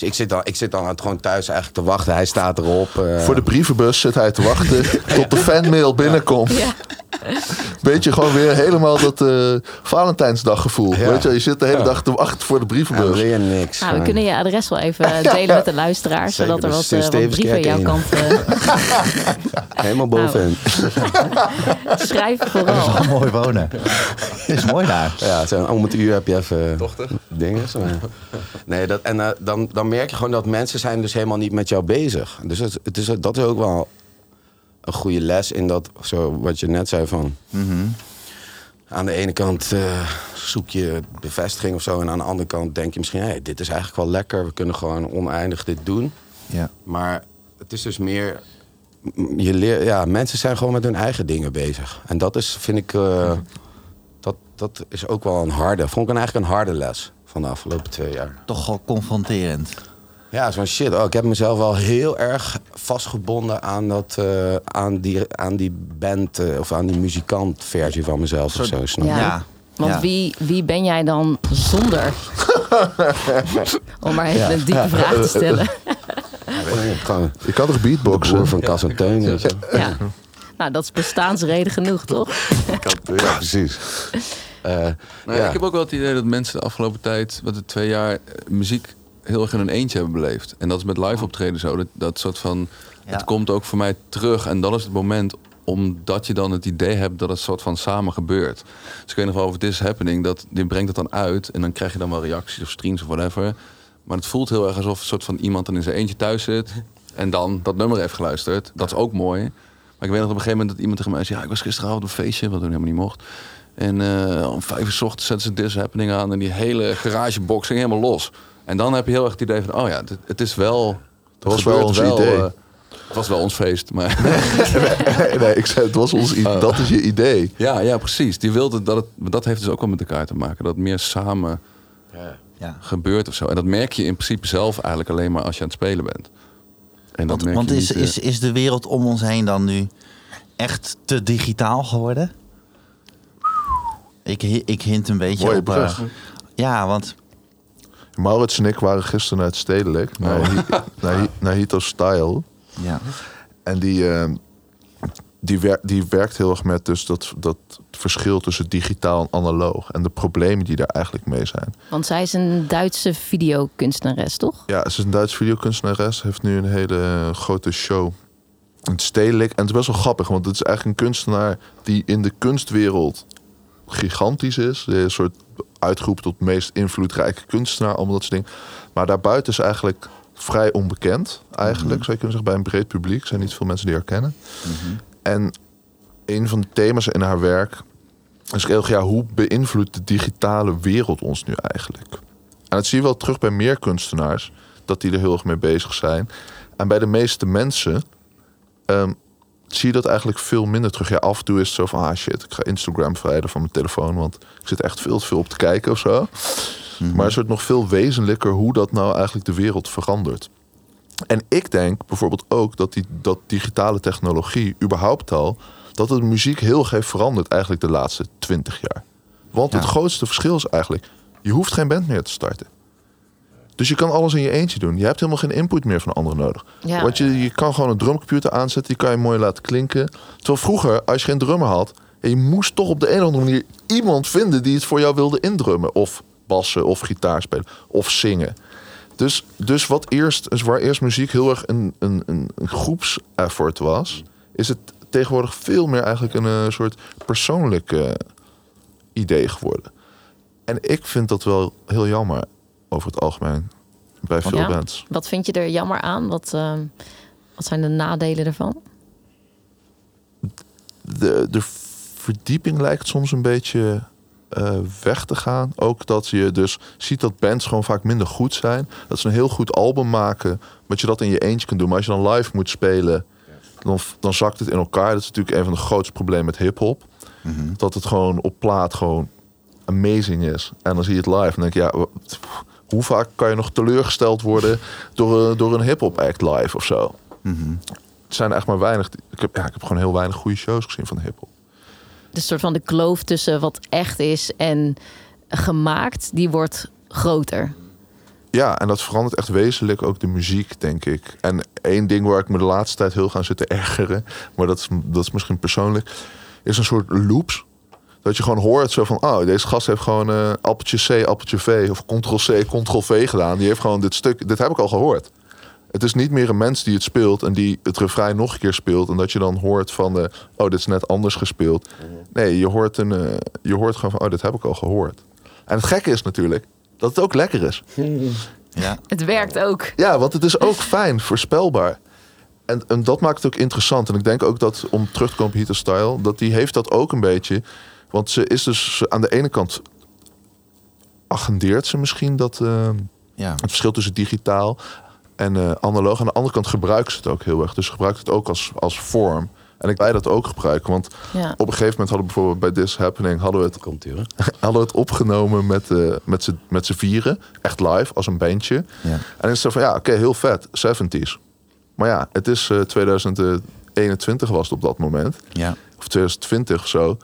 Dus ik zit dan, ik zit dan het gewoon thuis eigenlijk te wachten. Hij staat erop. eh, Voor de brievenbus zit hij te wachten tot de fanmail binnenkomt. Ja. Beetje gewoon weer helemaal dat eh Valentijnsdag gevoel. Ja. Weet je, je zit de hele Ja. dag te wachten voor de ja, brievenbus. weer niks. Nou, we kunnen je adres wel even delen met de luisteraars, Zeker, zodat er dus wat, eh, Stevenskerk brieven jouw in. kant eh, Helemaal bovenin. schrijven vooral. Wel mooi wonen. Het is mooi daar. Ja, zo, om het uur heb je even dingen. Zo. Nee, dat, en dan, dan merk je gewoon dat mensen zijn dus helemaal niet met jou bezig. Dus het, het is, dat is ook wel een goede les in dat, zo, wat je net zei van... Aan de ene kant eh, zoek je bevestiging of zo. En aan de andere kant denk je misschien... Hey, dit is eigenlijk wel lekker. We kunnen gewoon oneindig dit doen. Ja. Maar het is dus meer... Je leer, ja, mensen zijn gewoon met hun eigen dingen bezig. En dat is, vind ik... eh, dat, dat is ook wel een harde... Vond ik eigenlijk een harde les van de afgelopen twee jaar. Toch wel confronterend. Ja, zo'n shit. Oh, ik heb mezelf wel heel erg vastgebonden aan, dat, eh, aan, die, aan die band... eh, of aan die muzikantversie van mezelf of zo. Snap je? Ja. Ja. Want Ja. wie, wie ben jij dan zonder? Om maar even een diepe vraag te stellen. Je kan toch beatboxen? broer van Cas en Teun en zo. Ja. Nou, dat is bestaansreden genoeg, toch? Ja, precies. Nou, ja. Ik heb ook wel het idee dat mensen de afgelopen tijd, wat de twee jaar, muziek heel erg in hun eentje hebben beleefd. En dat is met live optreden zo. Dat, dat soort van, Ja. het komt ook voor mij terug. En dat is het moment omdat je dan het idee hebt dat het soort van samen gebeurt. Dus ik weet nog wel over This is Happening, dat, die brengt het dan uit. En dan krijg je dan wel reacties of streams of whatever. Maar het voelt heel erg alsof een soort van iemand dan in zijn eentje thuis zit. En dan dat nummer heeft geluisterd. Dat is ook mooi. Maar ik weet nog op een gegeven moment dat iemand tegen mij zei... ja, ik was gisteravond op een feestje, wat toen helemaal niet mocht. En eh, om vijf uur 's ochtends zetten ze This is Happening aan... en die hele garagebox ging helemaal los. En dan heb je heel erg het idee van... oh ja, het, het is wel... Dat was wel ons idee. eh, het was wel ons feest, maar... nee, nee, ik zei, het was ons i- Oh. dat is je idee. ja, ja, precies. Die wilde dat het... Dat heeft dus ook wel met elkaar te maken. Dat het meer samen Ja. gebeurt of zo. En dat merk je in principe zelf eigenlijk alleen maar als je aan het spelen bent. En dat Want, merk want je is, niet, eh, is, is de wereld om ons heen dan nu echt te digitaal geworden? Ik, ik hint een beetje Mooie op... eh, ja, want Maurits en ik waren gisteren naar het Stedelijk. Naar, Oh. Hi- naar, naar Hito Style. ja, En die, eh, die, wer- die werkt heel erg met dus dat, dat verschil tussen digitaal en analoog. En de problemen die daar eigenlijk mee zijn. Want zij is een Duitse videokunstenares, toch? Ja, ze is een Duits videokunstenares. Heeft nu een hele grote show. in Het Stedelijk. En het is best wel grappig. Want het is eigenlijk een kunstenaar die in de kunstwereld gigantisch is Een soort uitgeroepen tot meest invloedrijke kunstenaar. Allemaal dat soort dingen. Maar daarbuiten is eigenlijk vrij onbekend. Eigenlijk, zou je kunnen zeggen, bij een breed publiek. Er zijn niet veel mensen die haar kennen. En een van de thema's in haar werk is heel ja, hoe beïnvloedt de digitale wereld ons nu eigenlijk? En dat zie je wel terug bij meer kunstenaars, dat die er heel erg mee bezig zijn. En bij de meeste mensen ehm, zie je dat eigenlijk veel minder terug. Ja, af en toe is het zo van, ah shit, ik ga Instagram verwijderen van mijn telefoon, want ik zit echt veel te veel op te kijken of zo. Maar is het nog veel wezenlijker hoe dat nou eigenlijk de wereld verandert. En ik denk bijvoorbeeld ook dat die dat digitale technologie überhaupt al... dat het muziek heel erg heeft veranderd eigenlijk de laatste twintig jaar. Want het grootste verschil is eigenlijk... je hoeft geen band meer te starten. Dus je kan alles in je eentje doen. Je hebt helemaal geen input meer van anderen nodig. Ja. Want je, je kan gewoon een drumcomputer aanzetten... die kan je mooi laten klinken. Terwijl vroeger, als je geen drummer had... je moest toch op de een of andere manier iemand vinden... die het voor jou wilde indrummen. Of bassen, of gitaar spelen, of zingen. Dus, dus wat eerst, dus waar eerst muziek heel erg een, een, een, een groepseffort was, is het tegenwoordig veel meer eigenlijk een eh, soort persoonlijk eh, idee geworden. En ik vind dat wel heel jammer over het algemeen bij veel Ja. bands. Wat vind je er jammer aan? Wat, eh, wat zijn de nadelen ervan? de, de verdieping lijkt soms een beetje eh, weg te gaan. Ook dat je dus ziet dat bands gewoon vaak minder goed zijn. Dat ze een heel goed album maken, dat je dat in je eentje kunt doen. Maar als je dan live moet spelen, dan, dan zakt het in elkaar. Dat is natuurlijk een van de grootste problemen met hip-hop. Dat het gewoon op plaat gewoon amazing is. En dan zie je het live en denk je, ja, hoe vaak kan je nog teleurgesteld worden door, eh, door een hip-hop act live of zo? Het zijn echt maar weinig. Ik heb, ja, ik heb gewoon heel weinig goede shows gezien van hip-hop. De soort van de kloof tussen wat echt is en gemaakt, die wordt groter. Ja, en dat verandert echt wezenlijk ook de muziek, denk ik. En één ding waar ik me de laatste tijd heel gaan zitten ergeren, maar dat is, dat is misschien persoonlijk, is een soort loops. Dat je gewoon hoort zo van, oh, deze gast heeft gewoon eh appeltje C, appeltje V, of ctrl-C, ctrl-V gedaan. Die heeft gewoon dit stuk, dit heb ik al gehoord. Het is niet meer een mens die het speelt en die het refrein nog een keer speelt. En dat je dan hoort van, eh, oh, dit is net anders gespeeld. Nee, je hoort, een, eh, je hoort gewoon van, oh, dit heb ik al gehoord. En het gekke is natuurlijk dat het ook lekker is. ja. Het werkt ook. Ja, want het is ook fijn, voorspelbaar. En, en dat maakt het ook interessant. En ik denk ook dat, om terug te komen op Heater Style... dat die heeft dat ook een beetje. Want ze is dus aan de ene kant... agendeert ze misschien dat... eh, ja. het verschil tussen digitaal en eh, analoog. Aan de andere kant gebruikt ze het ook heel erg. Dus ze gebruikt het ook als, als vorm. En ik wij dat ook gebruiken. Want Ja. op een gegeven moment hadden we bijvoorbeeld bij This Happening... hadden we het Komt hadden we het opgenomen met, eh met z'n met vieren. Echt live, als een bandje. Ja. En dan is het zo van, ja, oké, heel vet, 70s. Maar ja, het is eh 2021 was het op dat moment. ja. Of 2020 of zo.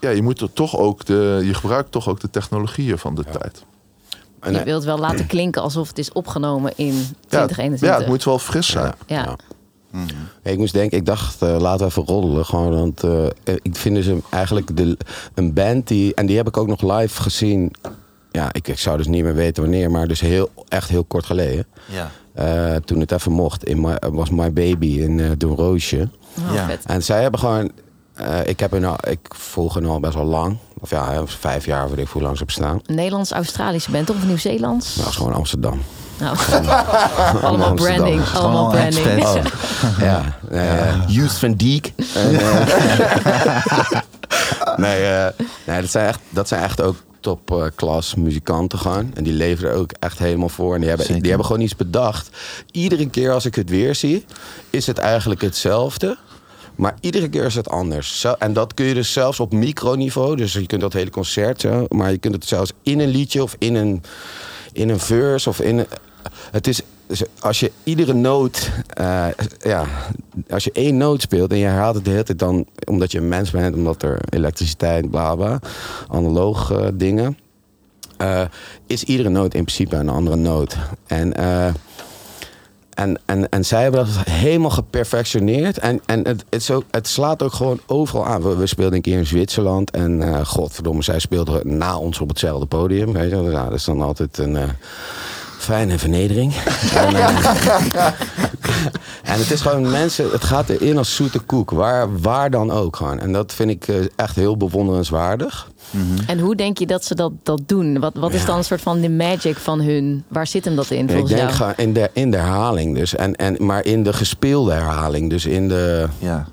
Ja, je moet er toch ook de... Je gebruikt toch ook de technologieën van de tijd. En, Je wilt wel laten klinken alsof het is opgenomen in Ja, 2021. ja, het moet wel fris zijn. Ja. Ja. Ja, ik moest denken, ik dacht, eh, laten we even roddelen. Gewoon, want eh, ik vind dus een- eigenlijk de, een band die... En die heb ik ook nog live gezien. Ja, ik, ik zou dus niet meer weten wanneer. Maar dus heel, echt heel kort geleden. Ja. Eh, toen het even mocht. In my, was My Baby in uh, Doen Roosje. Oh, Ja. vet. En zij hebben gewoon... eh, ik, heb al, ik volg hen al best wel lang. Of ja, hè, vijf jaar, of weet ik hoe lang ze bestaan. Een Nederlands-Australische band of Nieuw-Zeelands? Nou, dat is gewoon Amsterdam. Nou, allemaal branding. Allemaal branding. expats. Ja, uh, Youth van Dijk. En, eh, nee, eh, nee dat, zijn echt, dat zijn echt ook top-klas muzikanten gewoon. En die leveren er ook echt helemaal voor. En die hebben, Zeker. die hebben gewoon iets bedacht. Iedere keer als ik het weer zie, is het eigenlijk hetzelfde. Maar iedere keer is het anders. En dat kun je dus zelfs op microniveau. Dus je kunt dat hele concert zo. Maar je kunt het zelfs in een liedje of in een, in een verse of in Het is. Als je iedere noot, eh, ja, als je één noot speelt en je herhaalt het de hele tijd dan, omdat je een mens bent, omdat er elektriciteit, bla bla, analoog eh, dingen, eh, is iedere noot in principe een andere noot. En en, en, en zij hebben dat helemaal geperfectioneerd. En, en het, het, slaat ook gewoon overal aan. We, we speelden een keer in Zwitserland. En eh godverdomme, zij speelden na ons op hetzelfde podium. Weet je? Ja, dat is dan altijd een eh, fijne vernedering. en, eh, en het is gewoon mensen, het gaat erin als zoete koek. Waar, waar dan ook gewoon. En dat vind ik echt heel bewonderenswaardig. En hoe denk je dat ze dat, dat doen? Wat, wat is dan een soort van de magic van hun? Waar zit hem dat in Ja, ik volgens denk jou? in de, in de herhaling dus. En, en, maar in de gespeelde herhaling. Dus in de... Ja.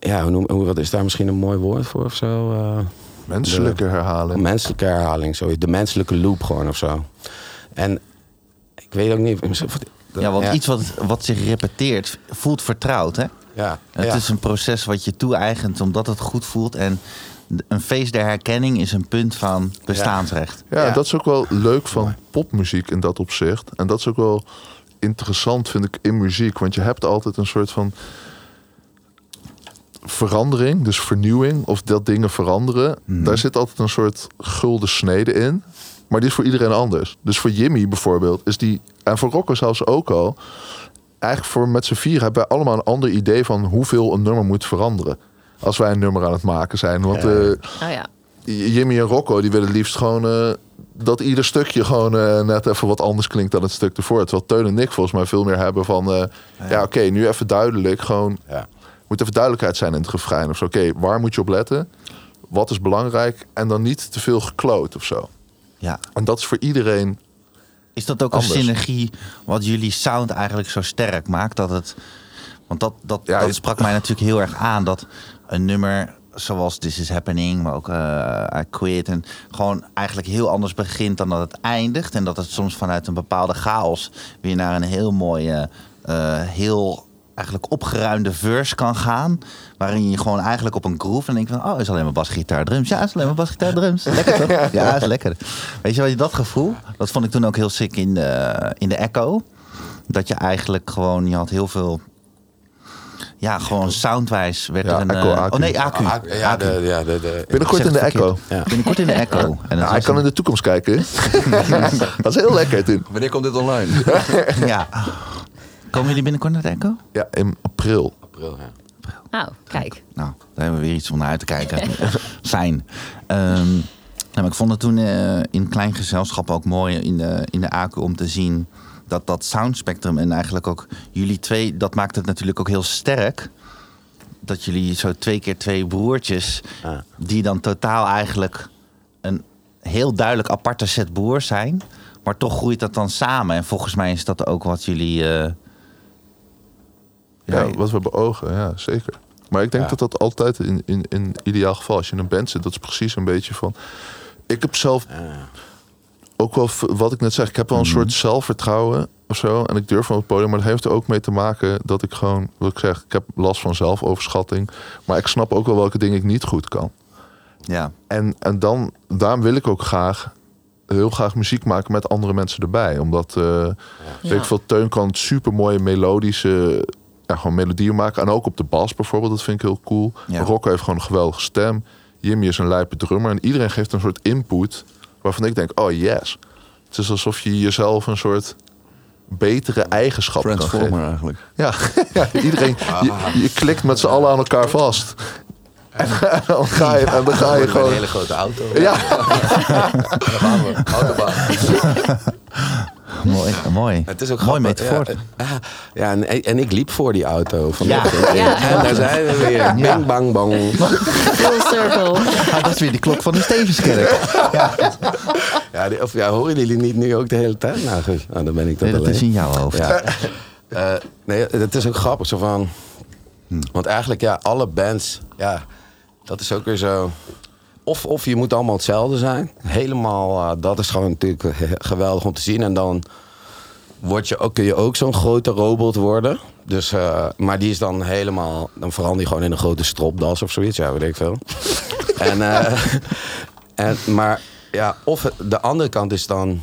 Ja, hoe noem, hoe, wat is daar misschien een mooi woord voor of zo? Eh, Menselijke herhaling. menselijke herhaling, zoiets. De menselijke loop gewoon of zo. En ik weet ook niet... ja, want ja. iets wat, wat zich repeteert voelt vertrouwd, hè? Ja, Het ja. is een proces wat je toe-eigent omdat het goed voelt. En een feest der herkenning is een punt van bestaansrecht. Ja, Ja. dat is ook wel leuk van popmuziek in dat opzicht. En dat is ook wel interessant, vind ik, in muziek. Want je hebt altijd een soort van verandering, dus vernieuwing, of dat dingen veranderen. Daar zit altijd een soort gulden snede in. Maar die is voor iedereen anders. Dus voor Jimmy bijvoorbeeld is die, en voor Rocco zelfs ook al, eigenlijk voor met z'n vier hebben wij allemaal een ander idee van hoeveel een nummer moet veranderen. Als wij een nummer aan het maken zijn. Want eh, Oh ja. Jimmy en Rocco die willen het liefst gewoon eh, dat ieder stukje gewoon eh, net even wat anders klinkt dan het stuk ervoor. Terwijl Teun en Nick volgens mij veel meer hebben van eh, ja, oké, nu even duidelijk. Gewoon Ja. moet even duidelijkheid zijn in het refrein of zo. Oké, waar moet je op letten? Wat is belangrijk? En dan niet te veel gekloot of zo. Ja. En dat is voor iedereen. Is dat ook Anders. een synergie wat jullie sound eigenlijk zo sterk maakt? Dat het, want dat, dat, Ja, dat je- sprak mij natuurlijk heel erg aan. Dat een nummer zoals This Is Happening, maar ook eh I Quit... en gewoon eigenlijk heel anders begint dan dat het eindigt. En dat het soms vanuit een bepaalde chaos... weer naar een heel mooie, eh, heel eigenlijk opgeruimde verse kan gaan. Waarin je gewoon eigenlijk op een groove en denkt van... oh, is alleen maar basgitaar, drums. Ja, is alleen maar basgitaar, drums. Lekker toch? Ja, is lekker. Weet je wat je dat gevoel? Dat vond ik toen ook heel sick in de, in de Echo. Dat je eigenlijk gewoon... Je had heel veel... Ja, gewoon soundwijs werd Ja, er een... Echo, eh, oh nee, Acu. Ah, ja, Acu. de, ja, de, de, Binnenkort Ik in de Echo. Ja. Binnenkort in de Echo. En Ja, hij kan in de toekomst kijken. dat is heel lekker, Tim. Wanneer komt dit online? Ja. Komen jullie binnenkort naar de Echo? Ja, in april. april, ja. Nou, kijk. Nou, daar hebben we weer iets om naar uit te kijken. Zijn. Ehm, nou, maar ik vond het toen eh, in klein gezelschap ook mooi in de, in de om te zien dat dat soundspectrum en eigenlijk ook jullie twee, dat maakt het natuurlijk ook heel sterk. Dat jullie zo twee keer twee broertjes, Ja. die dan totaal eigenlijk een heel duidelijk aparte set broers zijn. Maar toch groeit dat dan samen. En volgens mij is dat ook wat jullie. eh, Ja, Ja, wat we beogen, ja, zeker. Maar ik denk Ja. dat dat altijd in, in, in ideaal geval, als je in een band zit, dat is precies een beetje van. Ik heb zelf Ja. Ook wel, wat ik net zeg, ik heb wel een soort zelfvertrouwen of zo. En ik durf van het podium, maar dat heeft er ook mee te maken dat ik gewoon, wat ik zeg, ik heb last van zelfoverschatting. Maar ik snap ook wel welke dingen ik niet goed kan. ja. En, en dan, daarom wil ik ook graag, heel graag muziek maken met andere mensen erbij. Omdat, eh weet Ja. ik veel, Teun kan super mooie melodische, ja, gewoon melodieën maken. En ook op de bas bijvoorbeeld, dat vind ik heel cool. Ja. Rocco heeft gewoon een geweldige stem. Jimmy is een lijpe drummer. En iedereen geeft een soort input waarvan ik denk, oh yes. Het is alsof je jezelf een soort betere eigenschap kan Transformer geven. eigenlijk. Ja, ja iedereen, je, je klikt met z'n allen aan elkaar vast. En dan ga je, en dan ga je Een gewoon... hele grote auto. Ja, Autobahn. Mooi, mooi. Het is ook mooi grappig. metafoor. Ja, ja, ja en, en ik liep voor die auto vanochtend. Ja. Ja. En daar zijn we weer. Bing, bang, bang. Full circle. Ah, dat is weer die klok van de Stevenskerk. Ja, Ja, of, ja, horen jullie niet nu ook de hele tijd? Nou, goed. Nou, dan ben ik dat nee, dat alleen. is in jouw hoofd. Ja. Eh, nee, het is ook grappig. Zo van, Hm. Want eigenlijk, ja, alle bands, ja, dat is ook weer zo. Of, of je moet allemaal hetzelfde zijn. Helemaal, eh, dat is gewoon natuurlijk eh, geweldig om te zien. En dan word je ook, kun je ook zo'n grote robot worden. Dus, eh, maar die is dan helemaal, dan verander je gewoon in een grote stropdas of zoiets. Ja, weet ik veel. en, en, maar ja, of de andere kant is dan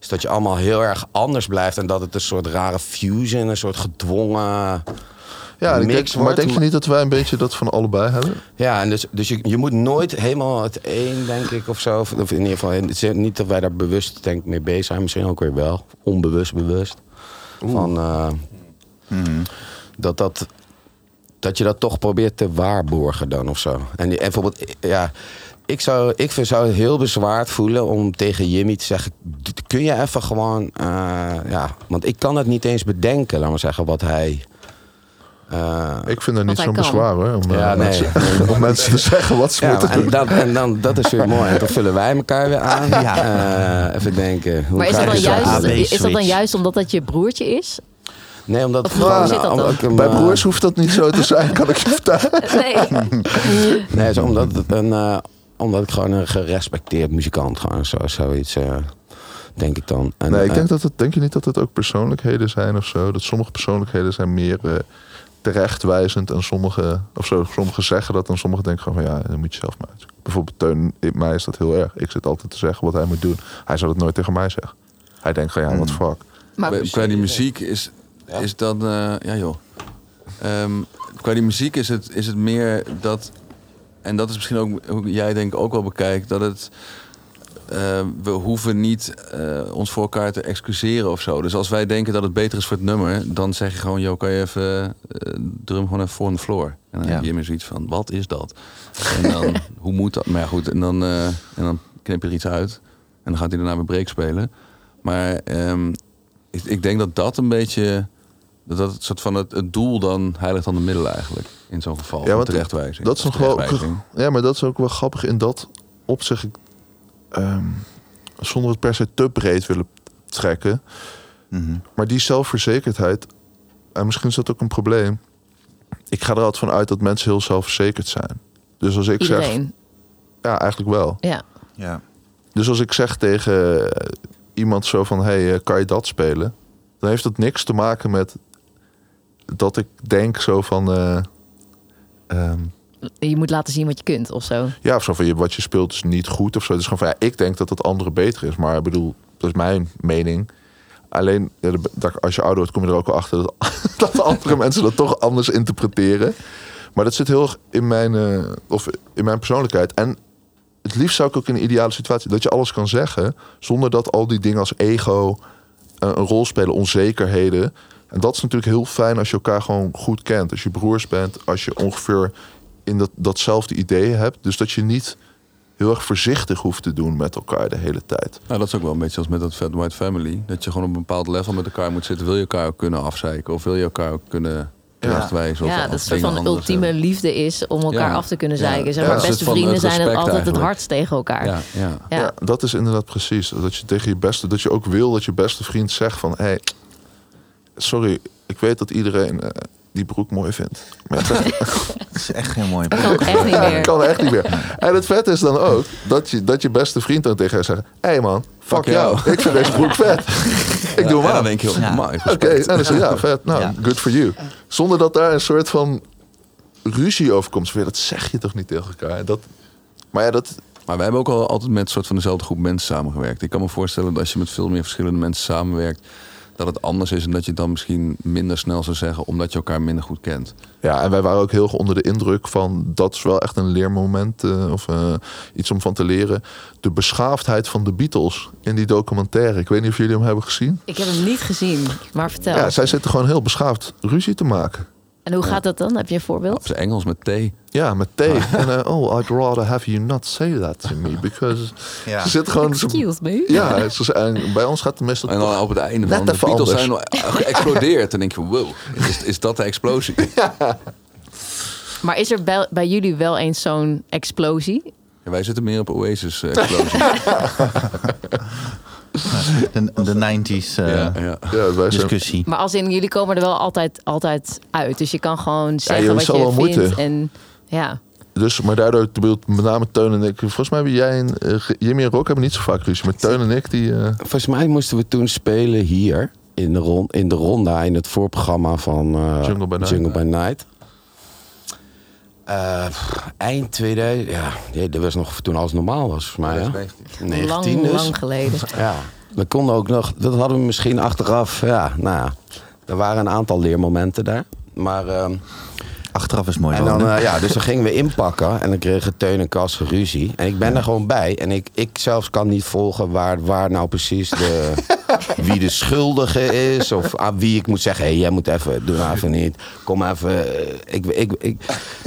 is dat je allemaal heel erg anders blijft. En dat het een soort rare fusion, een soort gedwongen ja ik denk, maar denk je niet dat wij een beetje dat van allebei hebben? Ja, en dus, dus je, je moet nooit helemaal het één, denk ik, of zo. Of, in ieder geval, het is niet dat wij daar bewust denk ik, mee bezig zijn. Misschien ook weer wel. Onbewust bewust. Van, eh, dat, dat, dat je dat toch probeert te waarborgen dan of zo. En, en bijvoorbeeld, ja... Ik zou, ik zou het heel bezwaard voelen om tegen Jimmy te zeggen... "D- kun je even gewoon... eh, ja, want ik kan het niet eens bedenken, laat maar zeggen, wat hij... eh, Ik vind dat niet zo'n bezwaar hoor. Om, eh, Ja, nee. mensen, om mensen te zeggen wat ze Ja, moeten en, doen. dat, en dan, dat is weer mooi. En dan vullen wij elkaar weer aan. Eh, even denken. Hoe Maar is dat, dan juist, is dat dan juist omdat dat je broertje is? Nee, omdat... Of gewoon, zit dat hem, Bij eh, broers hoeft dat niet zo te zijn, kan ik je vertellen. Nee. Nee, zo omdat, het een, eh, omdat ik gewoon een gerespecteerd muzikant gewoon zo, zoiets... eh, denk ik dan. En, Nee, ik eh, denk, dat het, denk je niet dat het ook persoonlijkheden zijn of zo? Dat sommige persoonlijkheden zijn meer eh, terechtwijzend en sommige, of zo, sommige zeggen dat en sommigen denken gewoon van ja, dan moet je zelf maar. Bijvoorbeeld Teun, in mij is dat heel erg. Ik zit altijd te zeggen wat hij moet doen. Hij zou dat nooit tegen mij zeggen. Hij denkt van ja, wat fuck. Maar Qua- qua die muziek is, is dan... eh, ja joh. Ehm, qua die muziek is het, is het meer dat... En dat is misschien ook hoe jij denk ik ook wel bekijkt... dat het... eh, we hoeven niet eh, ons voor elkaar te excuseren of zo. Dus als wij denken dat het beter is voor het nummer... dan zeg je gewoon, joh, kan je even... eh, drum gewoon even voor de floor. En dan Ja. heb je meer zoiets van, wat is dat? En dan, hoe moet dat? Maar ja, goed, en dan, eh, en dan knip je er iets uit. En dan gaat hij daarna weer break spelen. Maar ehm, ik, ik denk dat dat een beetje... Dat dat het soort van het, het doel dan heiligt dan de middelen eigenlijk. In zo'n geval. Ja, want terechtwijzing. Dat is nog wel. terechtwijzing. Ja, maar dat is ook wel grappig in dat opzicht. Ik, ehm, zonder het per se te breed willen trekken. Mhm. Maar die zelfverzekerdheid, en misschien is dat ook een probleem. Ik ga er altijd van uit dat mensen heel zelfverzekerd zijn. Dus als ik zeg, ja, eigenlijk wel. Ja. Ja. Dus als ik zeg tegen eh, iemand zo van, hey, eh, kan je dat spelen? Dan heeft dat niks te maken met dat ik denk zo van, eh, ehm, Je moet laten zien wat je kunt of zo. ja, of zo van je, wat je speelt is niet goed of zo. Is gewoon van, ja, ik denk dat het andere beter is. Maar ik bedoel, dat is mijn mening. Alleen, dat- als je ouder wordt, kom je er ook wel achter dat, dat andere mensen dat toch anders interpreteren. Maar dat zit heel erg in mijn, eh, of in mijn persoonlijkheid. En het liefst zou ik ook in een ideale situatie dat je alles kan zeggen, zonder dat al die dingen als ego eh, een rol spelen, onzekerheden. En dat is natuurlijk heel fijn als je elkaar gewoon goed kent. Als je broers bent, als je ongeveer in dat, datzelfde idee hebt. Dus dat je niet heel erg voorzichtig hoeft te doen met elkaar de hele tijd. Nou, dat is ook wel een beetje als met dat Fat White Family. Dat je gewoon op een bepaald level met elkaar moet zitten. Wil je elkaar ook kunnen afzeiken? Of wil je elkaar ook kunnen terechtwijzen? Of Ja, dat soort van ultieme hebben? liefde is om elkaar Ja. af te kunnen Ja. zeiken. Zeg Ja, maar, beste vrienden het zijn het respect altijd het hardst tegen elkaar. Ja, ja. Ja. Ja. dat is inderdaad precies. Dat je tegen je beste, dat je ook wil dat je beste vriend zegt van, hé, hey, sorry, ik weet dat iedereen eh, die broek mooi vindt. Maar ja, Dat is echt geen mooi Dat kan echt niet dat meer. kan echt niet meer. En het vet is dan ook dat je, dat je beste vriend dan tegen je zegt, hé hey man, fuck, Fuck jou. jou. ik vind deze broek vet. ik doe hem Ja, aan. dan denk je, Ja. my, Oké, en dan zeg je, ja, vet. Nou, Ja. good for you. Zonder dat daar een soort van ruzie over komt. Dat zeg je toch niet tegen elkaar? Dat, maar ja, dat, Maar wij hebben ook al altijd met een soort van dezelfde groep mensen samengewerkt. Ik kan me voorstellen dat als je met veel meer verschillende mensen samenwerkt, dat het anders is en dat je het dan misschien minder snel zou zeggen, omdat je elkaar minder goed kent. Ja, en wij waren ook heel onder de indruk van dat is wel echt een leermoment eh, of eh, iets om van te leren. De beschaafdheid van de Beatles in die documentaire. Ik weet niet of jullie hem hebben gezien. Ik heb hem niet gezien, maar vertel. Ja, zij zitten gewoon heel beschaafd ruzie te maken. En hoe gaat dat dan? Heb je een Op voorbeeld? zijn Engels met thee. Ja, met thee. En eh, oh, I'd rather have you not say that to me. Because Ja. ze zitten gewoon... ze- Excuse me. ja, ze zijn, bij ons gaat het meestal En dan op het einde van de Beatles anders. zijn al geëxplodeerd. Dan denk je, wow, is, is dat de explosie? Maar is er bij, bij jullie wel eens zo'n explosie? Ja, wij zitten meer op Oasis eh, explosie. De, de 90s eh, ja, ja. Ja, wij zijn, discussie. Maar als in, jullie komen er wel altijd, altijd uit. Dus je kan gewoon zeggen je wat zal je wel vindt. moeten. En ja, dus, maar daardoor, met name Teun en ik... Volgens mij hebben jij en eh, Jimmy en Rock hebben niet zo vaak ruzie. Maar Teun en ik, die... eh, Volgens mij moesten we toen spelen hier in de, rond, in de ronda in het voorprogramma van eh, Jungle by Night. Jungle by Night. Eh, pff, eind 2000, ja, dat was nog toen alles normaal was voor mij. Hè? 19 lang, dus. lang geleden. Ja, we konden ook nog, dat hadden we misschien achteraf, ja, nou ja, er waren een aantal leermomenten daar. Maar, ehm, Achteraf is mooi. en dan, eh, ja, dus dan gingen we inpakken en dan kregen Teun en Kas ruzie. En ik ben er gewoon bij. En ik, ik zelfs kan niet volgen waar, waar nou precies de, wie de schuldige is. Of aan wie ik moet zeggen, hé, hey, jij moet even, doe nou even niet. Kom even, eh, ik, ik, ik,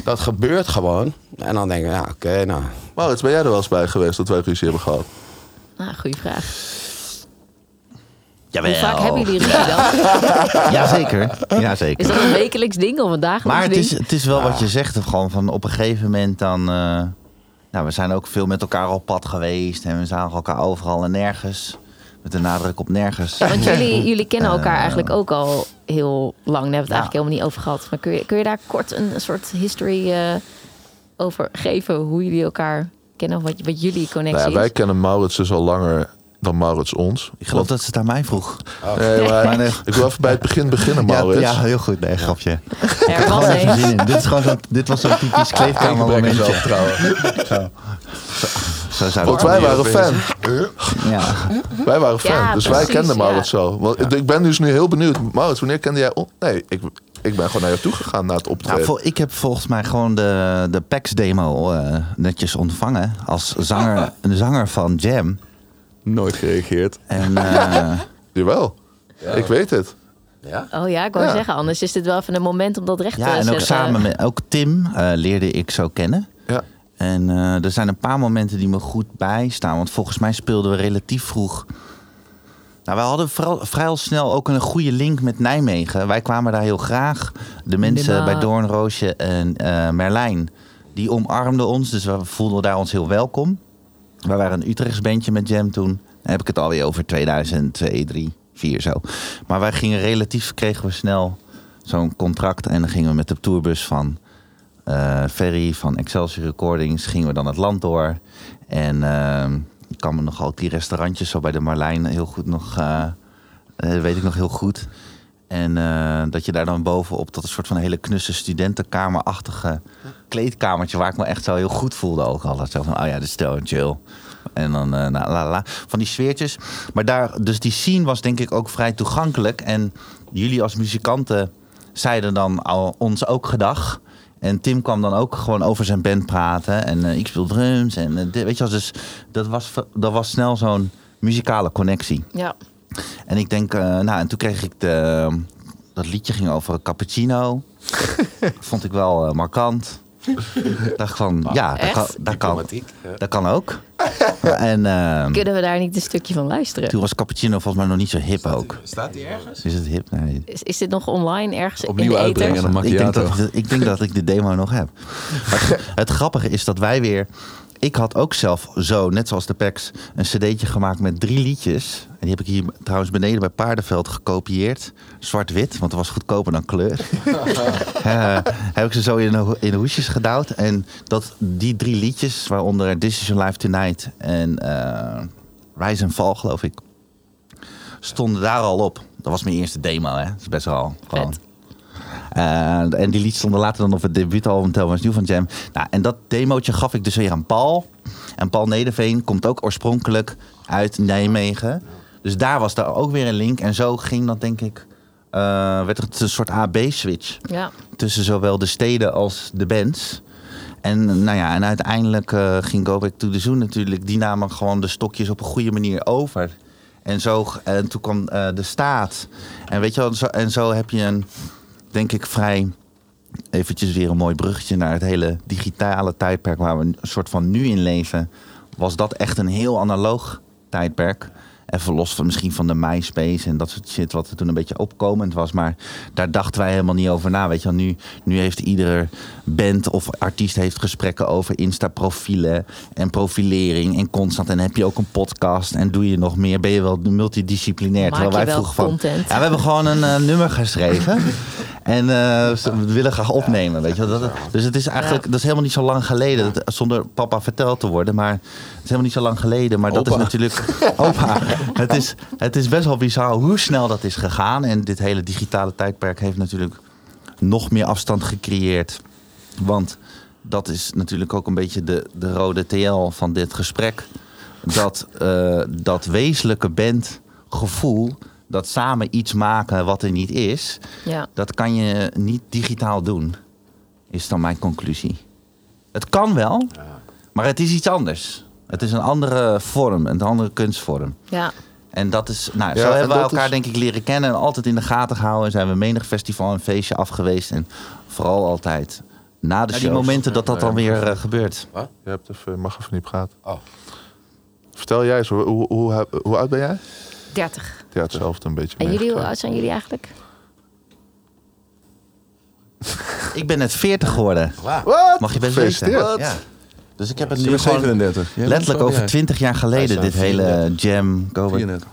dat gebeurt gewoon. En dan denk ik, ja, oké, nou, Maurits, ben jij er wel eens bij geweest dat wij ruzie hebben gehad? Nou, goede vraag. Jawel. Hoe vaak hebben jullie ruzie dan? Jazeker. Jazeker. Is dat een wekelijks ding of een dagelijks Maar het ding? is, het is wel wat je zegt. Gewoon van op een gegeven moment dan... eh, nou, we zijn ook veel met elkaar op pad geweest. En we zagen elkaar overal en nergens. Met de nadruk op nergens. Want jullie, jullie kennen elkaar Eh, eigenlijk ook al heel lang. Daar hebben we het Ja. eigenlijk helemaal niet over gehad. Maar kun je, kun je daar kort een, soort history eh, over geven? Hoe jullie elkaar kennen? Of wat, wat jullie connectie Nou ja, wij is? kennen Maurits dus al langer dan Maurits ons. Ik geloof dat ze het aan mij vroeg. Nee, maar Maar nee. ik wil even bij het begin beginnen, Ja, Maurits. ja, heel goed. Nee, grapje. Er was Gewoon even een. zin in. Dit, is gewoon zo'n- dit was zo'n typisch kleedkamermomentje. Zo. Zo Want wij waren fan. Ja. Wij waren fan. Ja, dus wij kenden ja. Maurits zo. Want ik ben dus nu heel benieuwd. Maurits, wanneer kende jij? Nee, ik, ik ben gewoon naar jou toe gegaan na het optreden. Nou, ik heb volgens mij gewoon de, de PAX-demo eh, netjes ontvangen. Als zanger, een zanger van Jam. Nooit gereageerd. En eh, Jawel. Ik weet het. ja. Oh ja, ik wou Ja. zeggen. Anders is dit wel even een moment om dat recht te ja, en ook zetten. samen met ook Tim eh, leerde ik zo kennen. En eh, er zijn een paar momenten die me goed bijstaan. Want volgens mij speelden we relatief vroeg. Nou, wij hadden vooral, vrij snel ook een goede link met Nijmegen. Wij kwamen daar heel graag. De mensen Nimmer. bij Doornroosje en eh, Merlijn, die omarmden ons. Dus we voelden daar ons heel welkom. Wij waren een Utrechts bandje met Jam toen. Dan heb ik het alweer over 2002, 3, 4 zo. Maar wij gingen relatief, kregen we snel zo'n contract. En dan gingen we met de tourbus van Ferry van Excelsior Recordings gingen we dan het land door. En eh, ik kan nog ook die restaurantjes zo bij de Marlijn heel goed nog, eh, eh, weet ik nog heel goed. En eh, dat je daar dan bovenop dat een soort van hele knusse studentenkamerachtige kleedkamertje waar ik me echt zo heel goed voelde ook altijd. Zo van, oh ja, de stel en chill. En dan, eh, nou, la, la, van die sfeertjes. Maar daar, dus die scene was denk ik ook vrij toegankelijk. En jullie als muzikanten zeiden dan al ons ook gedag. En Tim kwam dan ook gewoon over zijn band praten. En eh, ik speel drums. En eh, weet je wel, dus dat was, dat was snel zo'n muzikale connectie. Ja. En ik denk, eh, nou, en toen kreeg ik de, dat liedje ging over cappuccino. Vond ik wel markant. dacht van, ja, dat kan, dat, kan, dat kan ook. en eh, Kunnen we daar niet een stukje van luisteren? toen was cappuccino volgens mij nog niet zo hip ook. Staat die ergens? Is het hip? Nee. Is, is dit nog online ergens Opnieuw in de uitbrengen een Ik denk, dat, ik denk dat ik de demo nog heb. Maar het, het grappige is dat wij weer... Ik had ook zelf zo, net zoals de PEX, een cd'tje gemaakt met drie liedjes. En die heb ik hier trouwens beneden bij Paardenveld gekopieerd. Zwart-wit, want dat was goedkoper dan kleur. Eh, heb ik ze zo in, de- in de hoesjes gedouwd. En dat, die drie liedjes, waaronder This Is Your Life Tonight en eh Rise and Fall, geloof ik, stonden daar al op. Dat was mijn eerste demo, hè. Dat is best wel gewoon... Vet. Eh, en die lied stonden later dan op het debuutalbum Me What's New van Jam. Nou, en dat demootje gaf ik dus weer aan Paul. En Paul Nederveen komt ook oorspronkelijk uit Nijmegen. Dus daar was daar ook weer een link. En zo ging dat denk ik, eh, werd het een soort AB-switch Ja. tussen zowel de steden als de bands. En, nou ja, en uiteindelijk eh, ging Go Back to the Zoo natuurlijk. Die namen gewoon de stokjes op een goede manier over. En, zo, en toen kwam de staat. En weet je wel, zo, en zo heb je een, denk ik, vrij... Eventjes weer een mooi bruggetje naar het hele digitale tijdperk... waar we een soort van nu in leven. Was dat echt een heel analoog tijdperk. Even los van misschien van de MySpace en dat soort shit... wat er toen een beetje opkomend was. Maar daar dachten wij helemaal niet over na. Weet je wel, nu, nu heeft ieder band of artiest heeft gesprekken over Insta-profielen... en profilering en constant. En heb je ook een podcast en doe je nog meer. Ben je wel multidisciplinair. Maak Terwijl je wij wel vroegen van... content? Ja, we hebben gewoon een eh, nummer geschreven. En eh, ze- we willen graag opnemen. Weet je. Dat, dus het is eigenlijk Ja. dat is helemaal niet zo lang geleden. Dat- zonder papa verteld te worden. Maar het is helemaal niet zo lang geleden. Maar dat is natuurlijk. Opa. Het is, het is best wel bizar hoe snel dat is gegaan. En dit hele digitale tijdperk heeft natuurlijk nog meer afstand gecreëerd. Want dat is natuurlijk ook een beetje de, de rode TL van dit gesprek. Dat, eh, dat wezenlijke bandgevoel, dat samen iets maken wat er niet is, Ja. dat kan je niet digitaal doen. Is dan mijn conclusie. Het kan wel, maar het is iets anders. Het is een andere vorm, een andere kunstvorm. Ja. En dat is, nou, Ja, zo en hebben we elkaar is- denk ik leren kennen en altijd in de gaten gehouden. En zijn we menig festival en feestje afgeweest. En vooral altijd na de die shows. momenten dat dat Ja, dan ja. weer eh, gebeurt. Je hebt even, mag even niet praten. Oh. Vertel jij eens, hoe, hoe, hoe, hoe oud ben jij? 30. Ja, hetzelfde een beetje. En jullie, hoe oud zijn jullie eigenlijk? Ik ben net 40 geworden. Wat? Mag je best weten. Ja. Dus ik heb het nu bent gewoon 37. Ja, letterlijk over ja. 20 jaar geleden. Dit hele 34. jam, go back. 34.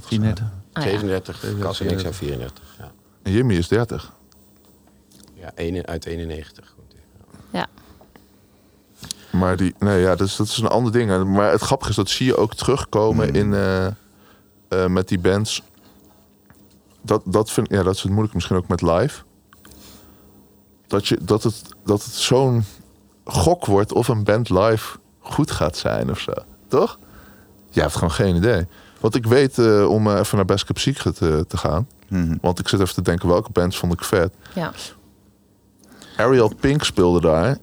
34. 34. Ah, ja. 37, Cas en ik zijn 34. Ja, En Jimmy is 30. ja een, uit 91. Goed. Ja. Maar die, nee, ja, dus, dat is een ander ding. Maar het grappige is, dat zie je ook terugkomen Hmm. in, eh, eh, met die bands. Dat, dat, vind, ja, dat is het moeilijk misschien ook met live. Dat, je, dat het, dat het zo'n gok wordt of een band live goed gaat zijn of zo. Toch? Je hebt gewoon geen idee. Want ik weet, eh, om eh, even naar Best Kept Secret te gaan. Mhm. Want ik zit even te denken, welke bands vond ik vet? ja. Ariel Pink speelde daar.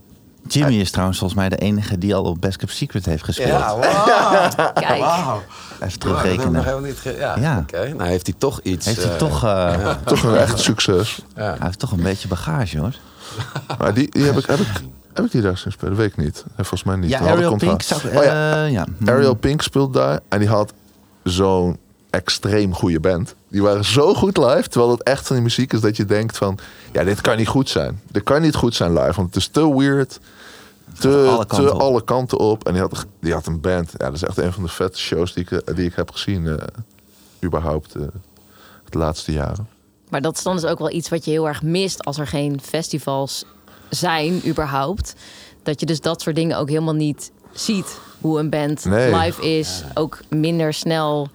Jimmy is trouwens volgens mij de enige die al op Best Kept Secret heeft gespeeld. Ja, wauw. Kijk. Wauw. Even ik terugrekenen. nog helemaal niet ge- Ja, Ja. oké. Nou heeft hij toch iets... Heeft hij eh, toch, eh, Toch een echt succes. ja. hij heeft toch een beetje bagage hoor. Maar die, die heb, ik, heb, ik, heb ik die daar zien spelen? Weet ik niet. En volgens mij niet. Ja, Ariel Pink contact. zou... Oh ja, eh, ja. Ariel Pink speelde daar. En die had zo'n extreem goede band. Die waren zo goed live. Terwijl het echt van die muziek is dat je denkt van... Ja, dit kan niet goed zijn. Dit kan niet goed zijn live. Want het is te weird. Te alle kanten te op. alle kanten op. En die had, die had een band. Ja, dat is echt een van de vetste shows die ik, eh, die ik heb gezien. eh, überhaupt eh het laatste jaren. Maar dat is dan dus ook wel iets wat je heel erg mist als er geen festivals zijn, überhaupt. Dat je dus dat soort dingen ook helemaal niet ziet. Hoe een band Nee. live is. Ook minder snel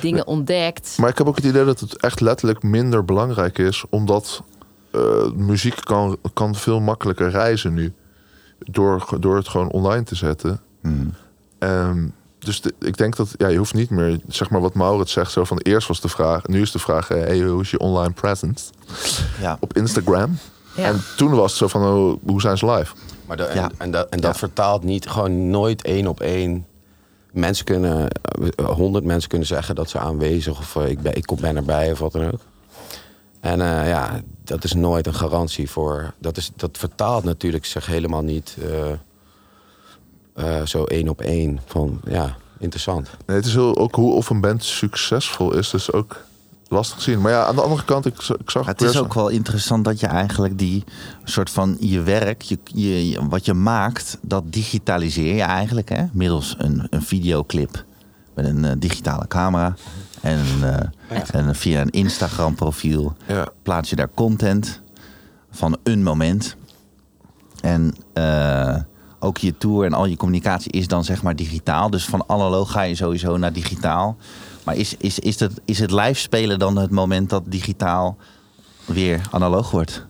dingen ontdekt. Maar ik heb ook het idee dat het echt letterlijk minder belangrijk is, omdat eh, muziek kan, kan veel makkelijker reizen nu. Door, door het gewoon online te zetten. Hmm. Ehm, dus de- ik denk dat ja, je hoeft niet meer, zeg maar wat Maurits zegt, zo van eerst was de vraag, nu is de vraag, hey, hoe is je online presence Ja. op Instagram? Ja. En toen was het zo van, oh, hoe zijn ze live? Maar de- en, Ja. en dat, en dat vertaalt niet gewoon nooit één op één. Mensen kunnen, eh, honderd mensen kunnen zeggen dat ze aanwezig of eh, ik, ben, ik kom- ben erbij of wat dan ook. En eh, ja, dat is nooit een garantie voor. Dat, is, dat vertaalt natuurlijk zich helemaal niet eh, eh, zo één op één. Van ja, interessant. Nee, het is heel, ook hoe of een band succesvol is, dus ook lastig te zien. Maar ja, aan de andere kant, ik, ik zag Het is ook wel interessant dat je eigenlijk die soort van je werk, je, je, wat je maakt, dat digitaliseer je eigenlijk. Hè? Middels een, een videoclip met een eh, digitale camera. En, eh, en via een Instagram profiel Ja. plaats je daar content van een moment. En eh, ook je tour en al je communicatie is dan zeg maar digitaal. Dus van analoog ga je sowieso naar digitaal. Maar is, is, is, het, is het live spelen dan het moment dat digitaal weer analoog wordt?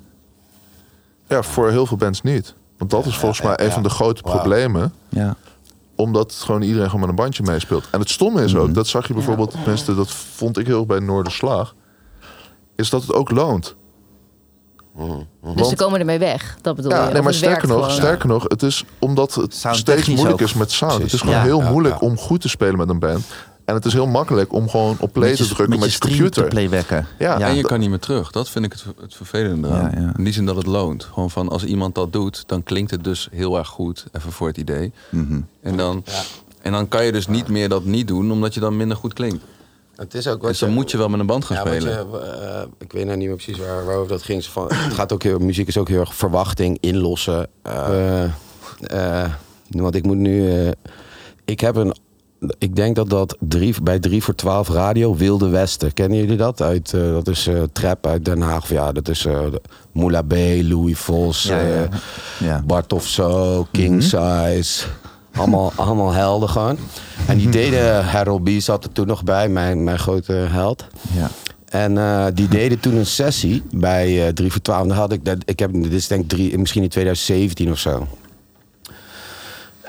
Ja, voor heel veel bands niet. Want dat is volgens mij een van de grote problemen. Ja. omdat gewoon iedereen gewoon met een bandje meespeelt. En het stomme is Mhm. ook, dat zag je bijvoorbeeld, tenminste dat vond ik heel erg bij Noorderslag, is dat het ook loont. Dus ze komen ermee weg. Dat bedoel je. Ja, Of nee, maar sterker nog, gewoon. sterker nog, het is omdat het steeds moeilijk ook. is met sound. Het is gewoon Ja, heel ja, moeilijk ja. om goed te spelen met een band. En het is heel makkelijk om gewoon op play te drukken met je, stream computer. te playbacken. Ja, en je kan niet meer terug. Dat vind ik het, het vervelende eraan. Ja, ja. In die zin dat het loont. Gewoon van als iemand dat doet, dan klinkt het dus heel erg goed. Even voor het idee. Mhm. En, dan, en dan kan je dus niet meer dat niet doen, omdat je dan minder goed klinkt. Het is ook wat Dus dan moet je wel met een band gaan Ja, spelen. je, eh, ik weet nou niet meer precies waar, waarover dat ging. Van, het gaat ook heel, muziek is ook heel erg verwachting, inlossen. Eh, eh, want ik moet nu. eh, ik heb een. Ik denk dat dat drie, bij 3 voor 12 radio Wilde Westen. Kennen jullie dat? Uit, eh, dat is eh, Trap uit Den Haag. Of ja, dat is eh Moula B, Louis Vos, Ja, ja. Ja. Bart of Zo, King Size. Allemaal, allemaal helden gewoon. En die deden, Harold B zat er toen nog bij, mijn, mijn grote held. Ja. En die deden toen een sessie bij eh 3 voor 12. Dan had ik, dat, ik heb, dit is denk ik drie, misschien in 2017 of zo.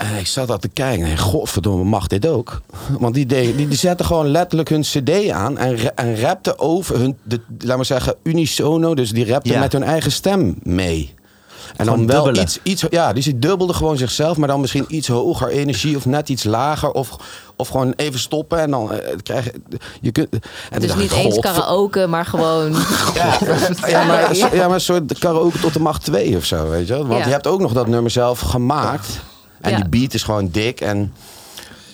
En ik zat dat te kijken en godverdomme, mag dit ook? Want die, die, die zetten gewoon letterlijk hun cd aan en, en rapten over hun, de, laat maar zeggen, unisono. Dus die rapten Ja. met hun eigen stem mee. En Gewoon dan wel dubbelen. iets, iets, ja, dus die dubbelde gewoon zichzelf, maar dan misschien iets hoger energie of net iets lager. Of, of gewoon even stoppen en dan eh, krijg je. je kunt, en Dus niet eens "Godver- karaoke, maar gewoon... ja, ja, maar, ja, maar een soort karaoke tot de macht 2 of zo, weet je wel. Want Ja. je hebt ook nog dat nummer zelf gemaakt. En Ja. die beat is gewoon dik. En,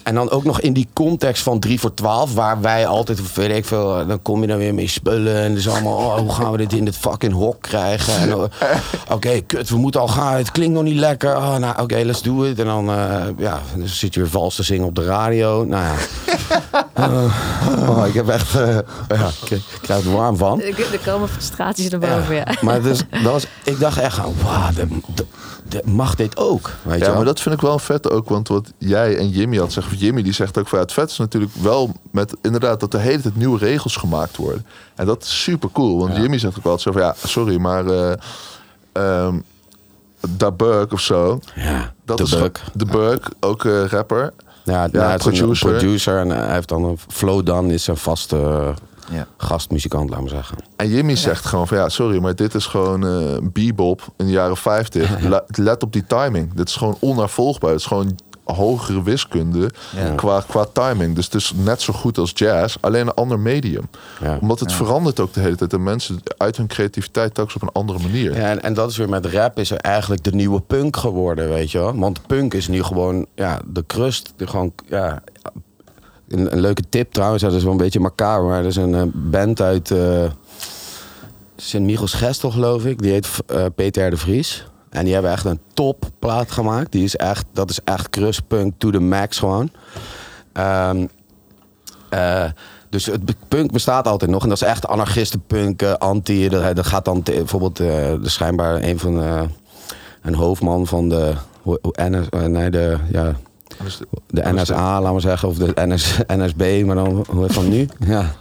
en dan ook nog in die context van 3 voor 12, waar wij altijd, weet ik veel, dan kom je dan weer mee spullen. En het is allemaal, oh, hoe gaan we dit in dit fucking hok krijgen? En, oh, Oké, kut, we moeten al gaan. Het klinkt nog niet lekker. Oh, nou, oké, let's do it. En dan, eh, ja, dan zit je weer vals te zingen op de radio. Nou ja. Eh, oh, ik heb echt, eh, ja, ik, ik krijg er warm van. Er komen frustraties naar boven, ja. Maar dus, dat was, ik dacht echt, wauw, de, de- de- mag dit ook? Weet je Ja, wel? maar dat vind ik wel vet ook. Want wat jij en Jimmy had zeggen. Jimmy die zegt ook van ja, het vet is natuurlijk wel met inderdaad dat de hele tijd nieuwe regels gemaakt worden. En dat is super cool. Want Jimmy zegt ook altijd zo van ja, sorry, maar eh ehm, Da Burk of zo. ja, Dat de is. De Burk, ook eh, rapper. Ja, Ja, het is een producer. producer. En hij heeft dan een Flow Dan is een vaste eh, Ja. gastmuzikant, laat maar zeggen. En Jimmy zegt gewoon van ja, sorry, maar dit is gewoon eh bebop in de jaren 50. La- Let op die timing. Dit is gewoon onnavolgbaar. Het is gewoon hogere wiskunde Ja. qua, qua timing. Dus het is net zo goed als jazz, alleen een ander medium. Ja. Omdat het verandert ook de hele tijd. En mensen uit hun creativiteit telkens op een andere manier. Ja, en, en dat is weer met rap is er eigenlijk de nieuwe punk geworden, weet je wel. Want punk is nu gewoon, ja, de crust, de gewoon, ja... Een, een leuke tip trouwens, dat is wel een beetje macaber, maar er is een eh, band uit eh Sint-Michels-Gestel, geloof ik. Die heet eh, Peter R. de Vries. En die hebben echt een topplaat gemaakt. Die is echt, dat is echt crustpunk to the max gewoon. Ehm, eh, dus het punk bestaat altijd nog. En dat is echt anarchistenpunk, eh, anti. Dat, dat gaat dan bijvoorbeeld eh, de schijnbaar een van de, een hoofdman van de, NS, eh, nee, de, ja, de- NSA, laten we zeggen, of de NS, NSB, maar dan hoe heet dat nu? Ja.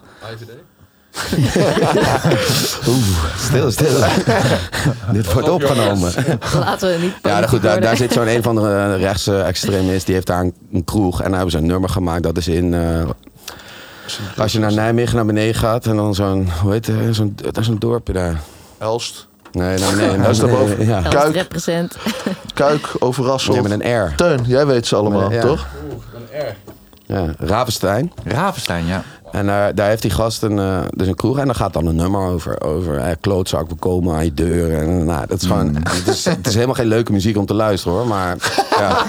Oeh, stil, stil. Dit wordt opgenomen. Laten we niet Ja, nou goed, daar, zit zo'n een van de rechtse extremist. Die heeft daar een, een kroeg. En daar hebben ze een nummer gemaakt. Dat is in... eh, als je naar Nijmegen naar beneden gaat. En dan zo'n... Hoe heet het? Zo'n, dat is een dorpje daar. Elst, Nee, naar beneden. Hij is naar beneden, daarboven. Ja. Kuik. represent. Kuik, Overrassel. Nee, met een R. Teun, jij weet ze allemaal, Ja. toch? Ja, Ravenstein. Ravenstein, ja. En eh, daar heeft die gast een, eh, dus een kroeg. En daar gaat dan een nummer over. Over eh, klootzak, we komen aan je deur. En, eh, nou, dat is gewoon, het, is, het is helemaal geen leuke muziek om te luisteren hoor. Maar ja,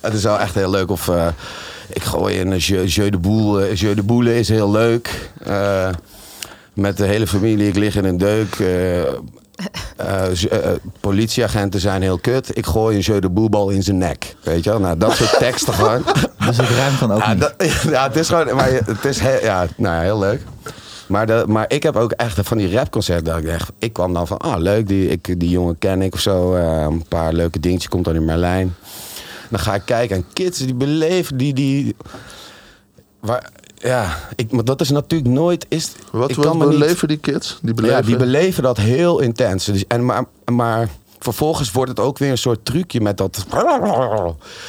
het is wel echt heel leuk. Of ik gooi een Jeu, Jeu de Boule. Jeu de Boule is heel leuk. Met de hele familie, ik lig in een deuk. Eh, eh, eh, politieagenten zijn heel kut. Ik gooi een Jeu de Boelbal in zijn nek. Weet je wel? Nou, dat soort teksten gewoon. Dus ik ruim dan ook Ja, niet. dat, ja, het is gewoon, maar het is heel, ja, nou ja, heel leuk. Maar, de, maar ik heb ook echt van die rapconcerten dat ik echt, ik kwam dan van, ah leuk, die, ik, die jongen ken ik of zo. een paar leuke dingetjes, komt dan in Merlijn. Dan ga ik kijken en kids die beleven, die, die, waar, ja, ik, maar dat is natuurlijk nooit, is, Wat, ik wat niet- beleven die kids? Die beleven... ja, die beleven dat heel intens. Dus, en maar, maar vervolgens wordt het ook weer een soort trucje met dat...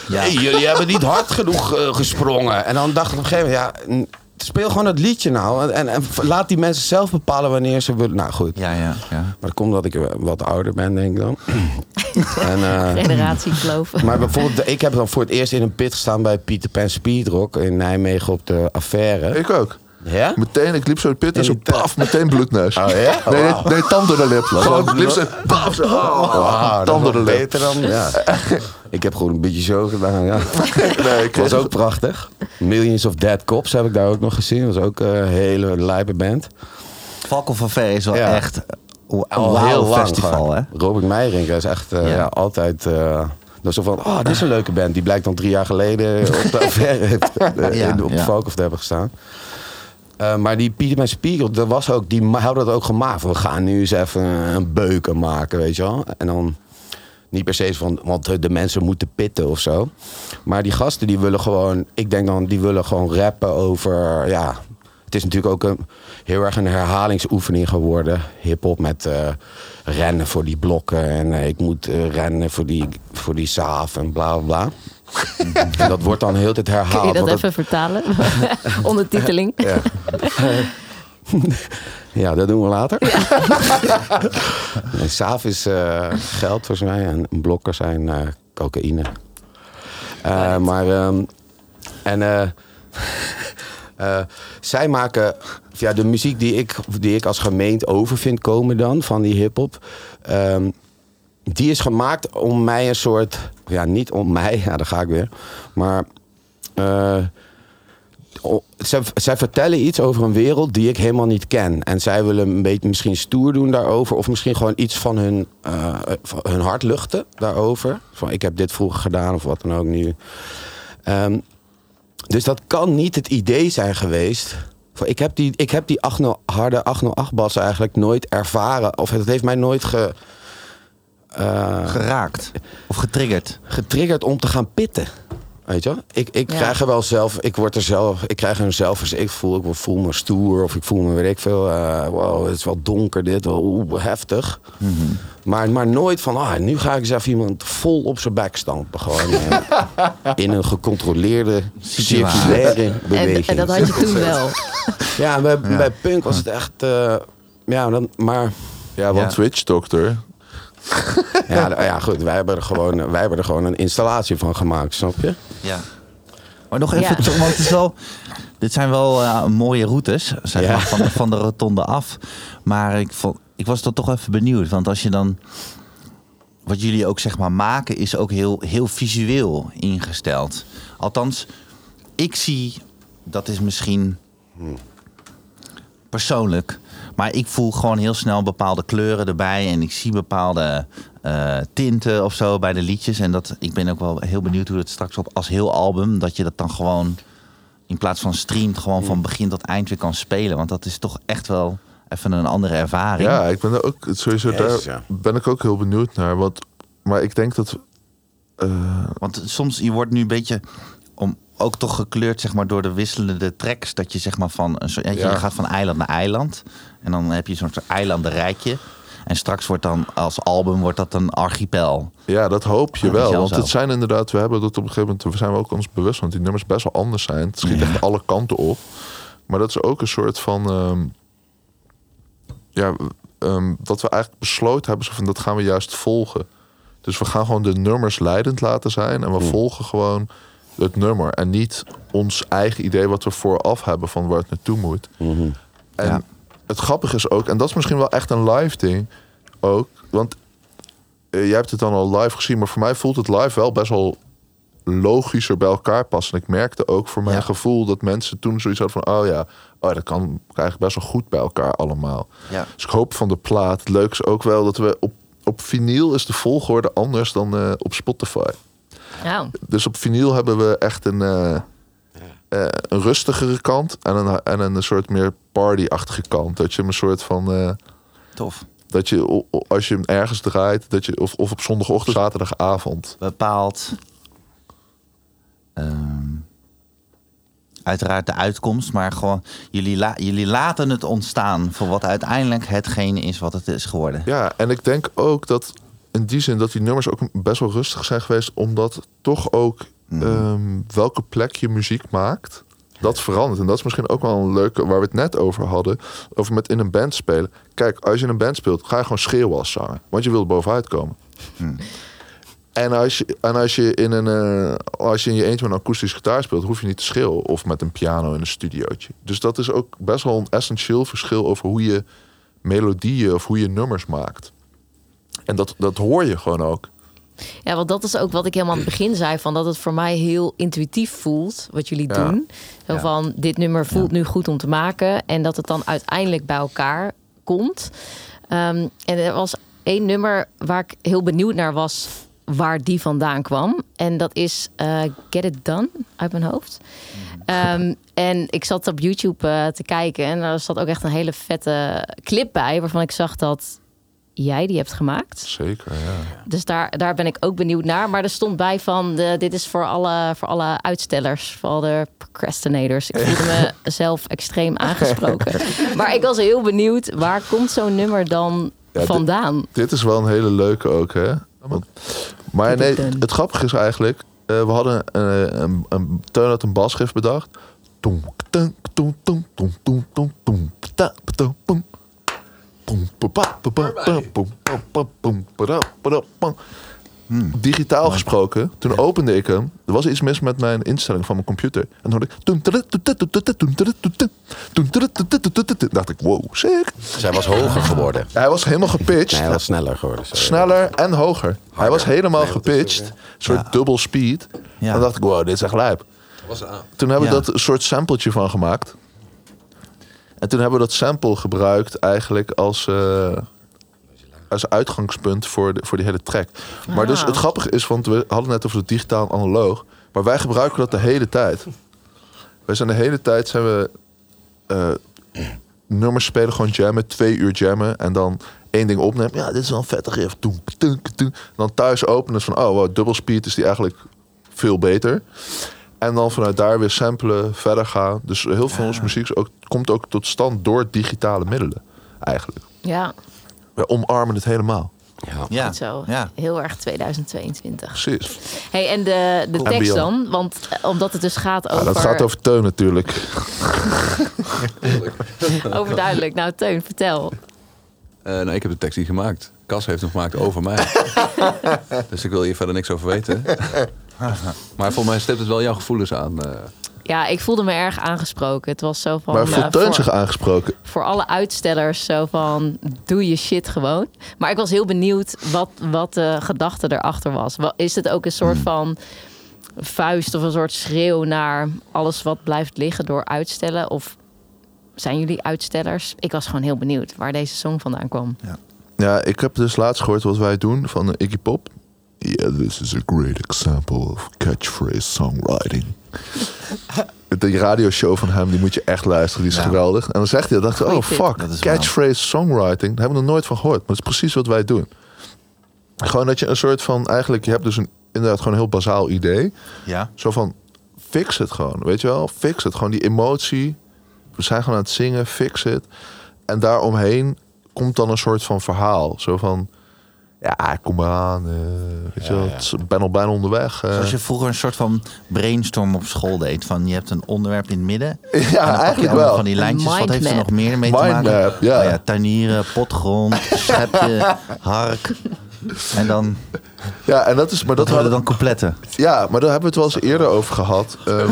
Hey, jullie hebben niet hard genoeg eh, gesprongen. En dan dacht ik op een gegeven moment, ja... Speel gewoon het liedje nou. En, en laat die mensen zelf bepalen wanneer ze willen. Nou goed. Ja, ja, ja. Maar dat komt omdat ik wat ouder ben, denk ik dan. en, eh, Generatiekloof. maar bijvoorbeeld, ik heb dan voor het eerst in een pit gestaan bij Pieter Pan Speedrock in Nijmegen op de affaire. Ik ook. Ja? Meteen, ik liep zo de pit en zo paf, meteen bloedneus. Oh ja? Nee, nee, tand door de lip. Gewoon, ik liep zo, paf, zo, oh, tand door de lip. beter dan. Ja. ik heb gewoon een beetje zo gedaan. Ja. Nee, ik was ook prachtig. Millions of Dead Cops heb ik daar ook nog gezien. Dat was ook een hele lijpe band. Falco van Ver is wel Ja. echt een heel lang festival, hè? Robert Meijering is echt eh, Ja. ja. altijd... eh dat is zo van, oh, dit is een leuke band. Die blijkt dan drie jaar geleden op de affaire heeft, eh, Ja, in, op ja. Folk of te hebben gestaan. Eh, maar die Pieter Pan Spiegel, dat was ook, die hadden dat ook gemaakt. We gaan nu eens even een beuken maken, weet je wel. En dan niet per se van, want de mensen moeten pitten of zo. Maar die gasten die willen gewoon, ik denk dan, die willen gewoon rappen over, ja. Het is natuurlijk ook een, heel erg een herhalingsoefening geworden. Hip-hop met eh, rennen voor die blokken. En eh, ik moet rennen voor die, voor die en bla bla bla. En dat wordt dan heel de tijd herhaald. Kun je dat even vertalen? Ondertiteling. ja. ja, dat doen we later. saaf is eh, geld volgens mij en blokken zijn eh, cocaïne. Eh, maar, ehm, en zij maken, ja, de muziek die ik, die ik als gemeente over vind komen dan, van die hip-hop. ehm, die is gemaakt om mij een soort, ja, niet om mij, ja, daar ga ik weer, maar. o- zij, vertellen iets over een wereld die ik helemaal niet ken. En zij willen een beetje misschien stoer doen daarover. Of misschien gewoon iets van hun, eh, van hun hart luchten daarover. Van ik heb dit vroeger gedaan of wat dan ook nu. Ehm, dus dat kan niet het idee zijn geweest. Van, Ik heb die, ik heb die 808 harde 808 bas eigenlijk nooit ervaren. Of het heeft mij nooit ge, eh, Geraakt. Of getriggerd. getriggerd om te gaan pitten. Weet je? wel? Ik, ik Ja. krijg er wel zelf, ik word er zelf, ik krijg er zelf, ik voel, ik voel me stoer of ik voel me, weet ik veel, eh, wow, het is wel donker dit, wel oeh, heftig. maar, maar nooit van, ah, nu ga ik eens even iemand vol op zijn bek stampen. Gewoon eh, in een gecontroleerde, circulaire En, beweging. en dat had je toen wel. Ja, bij, bij punk was het echt, eh, ja, dan, maar Ja, want Ja. Twitch Doctor. Ja, ja, goed, wij hebben, er gewoon, wij hebben er gewoon een installatie van gemaakt, snap je? Ja. Maar nog even, Ja. want het is wel, dit zijn wel eh, mooie routes zeg Ja. maar, van, van de rotonde af. Maar ik, vond, ik was dan toch even benieuwd. Want als je dan, wat jullie ook zeg maar maken, is ook heel, heel visueel ingesteld. Althans, ik zie, dat is misschien persoonlijk. Maar ik voel gewoon heel snel bepaalde kleuren erbij. En ik zie bepaalde eh, tinten of zo bij de liedjes. En dat, ik ben ook wel heel benieuwd hoe het straks op als heel album... dat je dat dan gewoon in plaats van streamt... gewoon van begin tot eind weer kan spelen. Want dat is toch echt wel even een andere ervaring. Ja, ik ben er ook sowieso daar ja. ben ik ook heel benieuwd naar. Want, maar ik denk dat. eh, Want soms, je wordt nu een beetje... Om, ook toch gekleurd zeg maar, door de wisselende tracks. Dat je zeg maar van... Een soort, ja, Ja. Je gaat van eiland naar eiland. En dan heb je zo'n soort eilandenrijkje. En straks wordt dan als album wordt dat een archipel. ja, dat hoop je wel. Want het zijn inderdaad, we hebben dat op een gegeven moment, we zijn we ook ons bewust, want die nummers best wel anders zijn. Het schiet echt alle kanten op. Maar dat is ook een soort van. ehm, ja, ehm, wat we eigenlijk besloten hebben, van dat gaan we juist volgen. Dus we gaan gewoon de nummers leidend laten zijn. En we volgen gewoon het nummer. En niet ons eigen idee wat we vooraf hebben van waar het naartoe moet. En Ja. Het grappige is ook, en dat is misschien wel echt een live ding ook. Want eh, jij hebt het dan al live gezien, maar voor mij voelt het live wel best wel logischer bij elkaar passen. En ik merkte ook voor mijn Ja. gevoel dat mensen toen zoiets hadden van, oh ja, oh, dat kan eigenlijk best wel goed bij elkaar allemaal. Ja. Dus ik hoop van de plaat. Het leuke is ook wel dat we op, op vinyl is de volgorde anders dan eh, op Spotify. Nou, Dus op vinyl hebben we echt een, eh, eh, een rustigere kant en een, en een soort meer party-achtige kant. Dat je hem een soort van. eh, Tof. dat je als je hem ergens draait, dat je, of, of op zondagochtend, zaterdagavond. Bepaald. ehm, uiteraard de uitkomst, maar gewoon jullie, la- jullie laten het ontstaan voor wat uiteindelijk hetgene is wat het is geworden. Ja, en ik denk ook dat in die zin dat die nummers ook best wel rustig zijn geweest, omdat toch ook ehm, welke plek je muziek maakt, dat verandert. En dat is misschien ook wel een leuke, waar we het net over hadden, over met in een band spelen. Kijk, als je in een band speelt, ga je gewoon schreeuwen als zanger, want je wil bovenuit komen. En als je, en als je in een eh, als je in je eentje met een akoestische gitaar speelt, hoef je niet te schreeuwen. Of met een piano in een studiootje. Dus dat is ook best wel een essentieel verschil over hoe je melodieën of hoe je nummers maakt. En dat, dat hoor je gewoon ook. Ja, want dat is ook wat ik helemaal aan het begin zei. Van dat het voor mij heel intuïtief voelt wat jullie Ja. doen. Zo Ja. van, dit nummer voelt nu goed om te maken. En dat het dan uiteindelijk bij elkaar komt. Ehm, en er was één nummer waar ik heel benieuwd naar was... waar die vandaan kwam. En dat is eh, Get It Done uit mijn hoofd. Ehm, en ik zat op YouTube eh, te kijken. En er zat ook echt een hele vette clip bij... waarvan ik zag dat jij die hebt gemaakt. Zeker, ja. Dus daar, daar ben ik ook benieuwd naar. Maar er stond bij van, de, dit is voor alle, voor alle uitstellers, voor alle procrastinators. Ik voelde mezelf extreem aangesproken. Maar ik was heel benieuwd, waar komt zo'n nummer dan Ja, vandaan? Dit is wel een hele leuke ook, hè? Want, maar nee, het grappige is eigenlijk... eh, we hadden eh, een, een, Teun had een basgif bedacht. Digitaal gesproken, toen opende ik hem. Er was iets mis met mijn instelling van mijn computer. En dan hoorde ik... dacht ik, wow, sick. Zij was hoger geworden. Hij was helemaal gepitcht. Nee, hij was sneller geworden. sorry. Sneller en hoger. Hij was helemaal gepitcht. Een soort dubbel speed. Ja. En dan dacht ik, wow, dit is echt lijp. Toen hebben we dat een soort sampletje van gemaakt. En toen hebben we dat sample gebruikt eigenlijk als, eh, als uitgangspunt voor, de, voor die hele track. Maar dus Ah. het grappige is, want we hadden net over het digitaal analoog. Maar wij gebruiken dat de hele tijd. Wij zijn de hele tijd zijn we eh, nummers spelen, gewoon jammen, twee uur jammen. En dan één ding opnemen. Ja, dit is wel een vette riff. Dan thuis openen van, oh, wow, double speed is die eigenlijk veel beter. En dan vanuit daar weer samplen, verder gaan. Dus heel veel van onze muziek is ook, komt ook tot stand door digitale middelen. Eigenlijk. Ja, We omarmen het helemaal. Ja. Ja. goed zo. Ja. Heel erg 2022. Precies. Hey, en de, de Cool. tekst dan? Want eh, omdat het dus gaat Ja, over... dat gaat over Teun natuurlijk. Overduidelijk. Nou, Teun, vertel. Eh, nou, ik heb de tekst niet gemaakt. Cas heeft hem gemaakt over mij. dus ik wil hier verder niks over weten. Maar volgens mij stept het wel jouw gevoelens aan. eh. Ja, ik voelde me erg aangesproken. Het was zo van... Maar eh, voelt voor- zich aangesproken? voor alle uitstellers zo van doe je shit gewoon. Maar ik was heel benieuwd wat, wat de gedachte erachter was. Wa- Is het ook een soort Hmm. van vuist of een soort schreeuw naar alles wat blijft liggen door uitstellen? Of zijn jullie uitstellers? Ik was gewoon heel benieuwd waar deze song vandaan kwam. Ja, ik heb dus laatst gehoord wat wij doen van eh, Iggy Pop. Yeah, this is a great example of catchphrase songwriting. De radioshow van hem, die moet je echt luisteren. Die is Ja. geweldig. En dan zegt hij, dacht ik, oh fuck, catchphrase songwriting. Daar hebben we nog nooit van gehoord. Maar dat is precies wat wij doen. Gewoon dat je een soort van, eigenlijk, je hebt dus een, inderdaad gewoon een heel bazaal idee. Ja. Zo van, fix het gewoon, weet je wel? Fix het, gewoon die emotie. We zijn gewoon aan het zingen, fix het. En daaromheen komt dan een soort van verhaal. Zo van, ja, kom maar aan. eh, weet je het ik ben al bijna onderweg. eh. Zoals je vroeger een soort van brainstorm op school deed. Van je hebt een onderwerp in het midden. en dan pak je eigenlijk allemaal wel. van die lijntjes. Wat heeft er nog meer mee te maken? ja. Oh ja, tuinieren, potgrond, schepje, hark. En dan Ja, en dat is, maar dat hadden, dan coupletten. ja, maar daar hebben we het wel eens eerder over gehad. Ehm,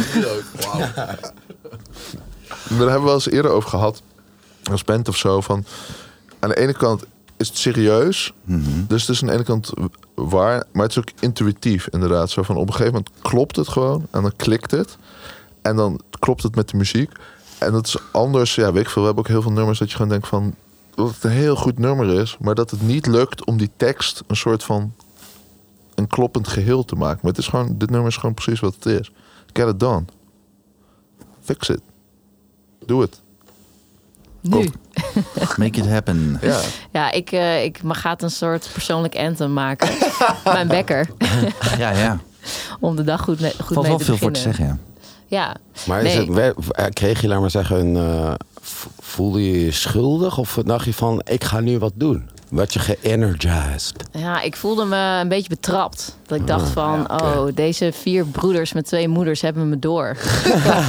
Maar daar hebben we wel eens eerder over gehad. Als band of zo. Van, aan de ene kant is het serieus. Dus het is aan de ene kant waar. Maar het is ook intuïtief inderdaad. Zo van op een gegeven moment klopt het gewoon. En dan klikt het. En dan klopt het met de muziek. En dat is anders. Ja, weet ik veel. We hebben ook heel veel nummers dat je gewoon denkt van... Dat het een heel goed nummer is. Maar dat het niet lukt om die tekst een soort van... Een kloppend geheel te maken. Maar het is gewoon, dit nummer is gewoon precies wat het is. Get it done. Fix it. Doe het. Nu. Make it happen. Ja. Ja, ik, eh, ik gaat een soort persoonlijk anthem maken. Mijn bekker. Ja, ja. Om de dag goed, mee, goed Valt mee wel te veel voor beginnen. te zeggen, ja. Ja. Maar is het, eh, kreeg je, laat maar zeggen, een, eh, v- voelde je je schuldig? Of dacht je van, ik ga nu wat doen? Wat je ge-energized. Ja, ik voelde me een beetje betrapt. Dat ik dacht van, oh, deze vier broeders met twee moeders hebben me door.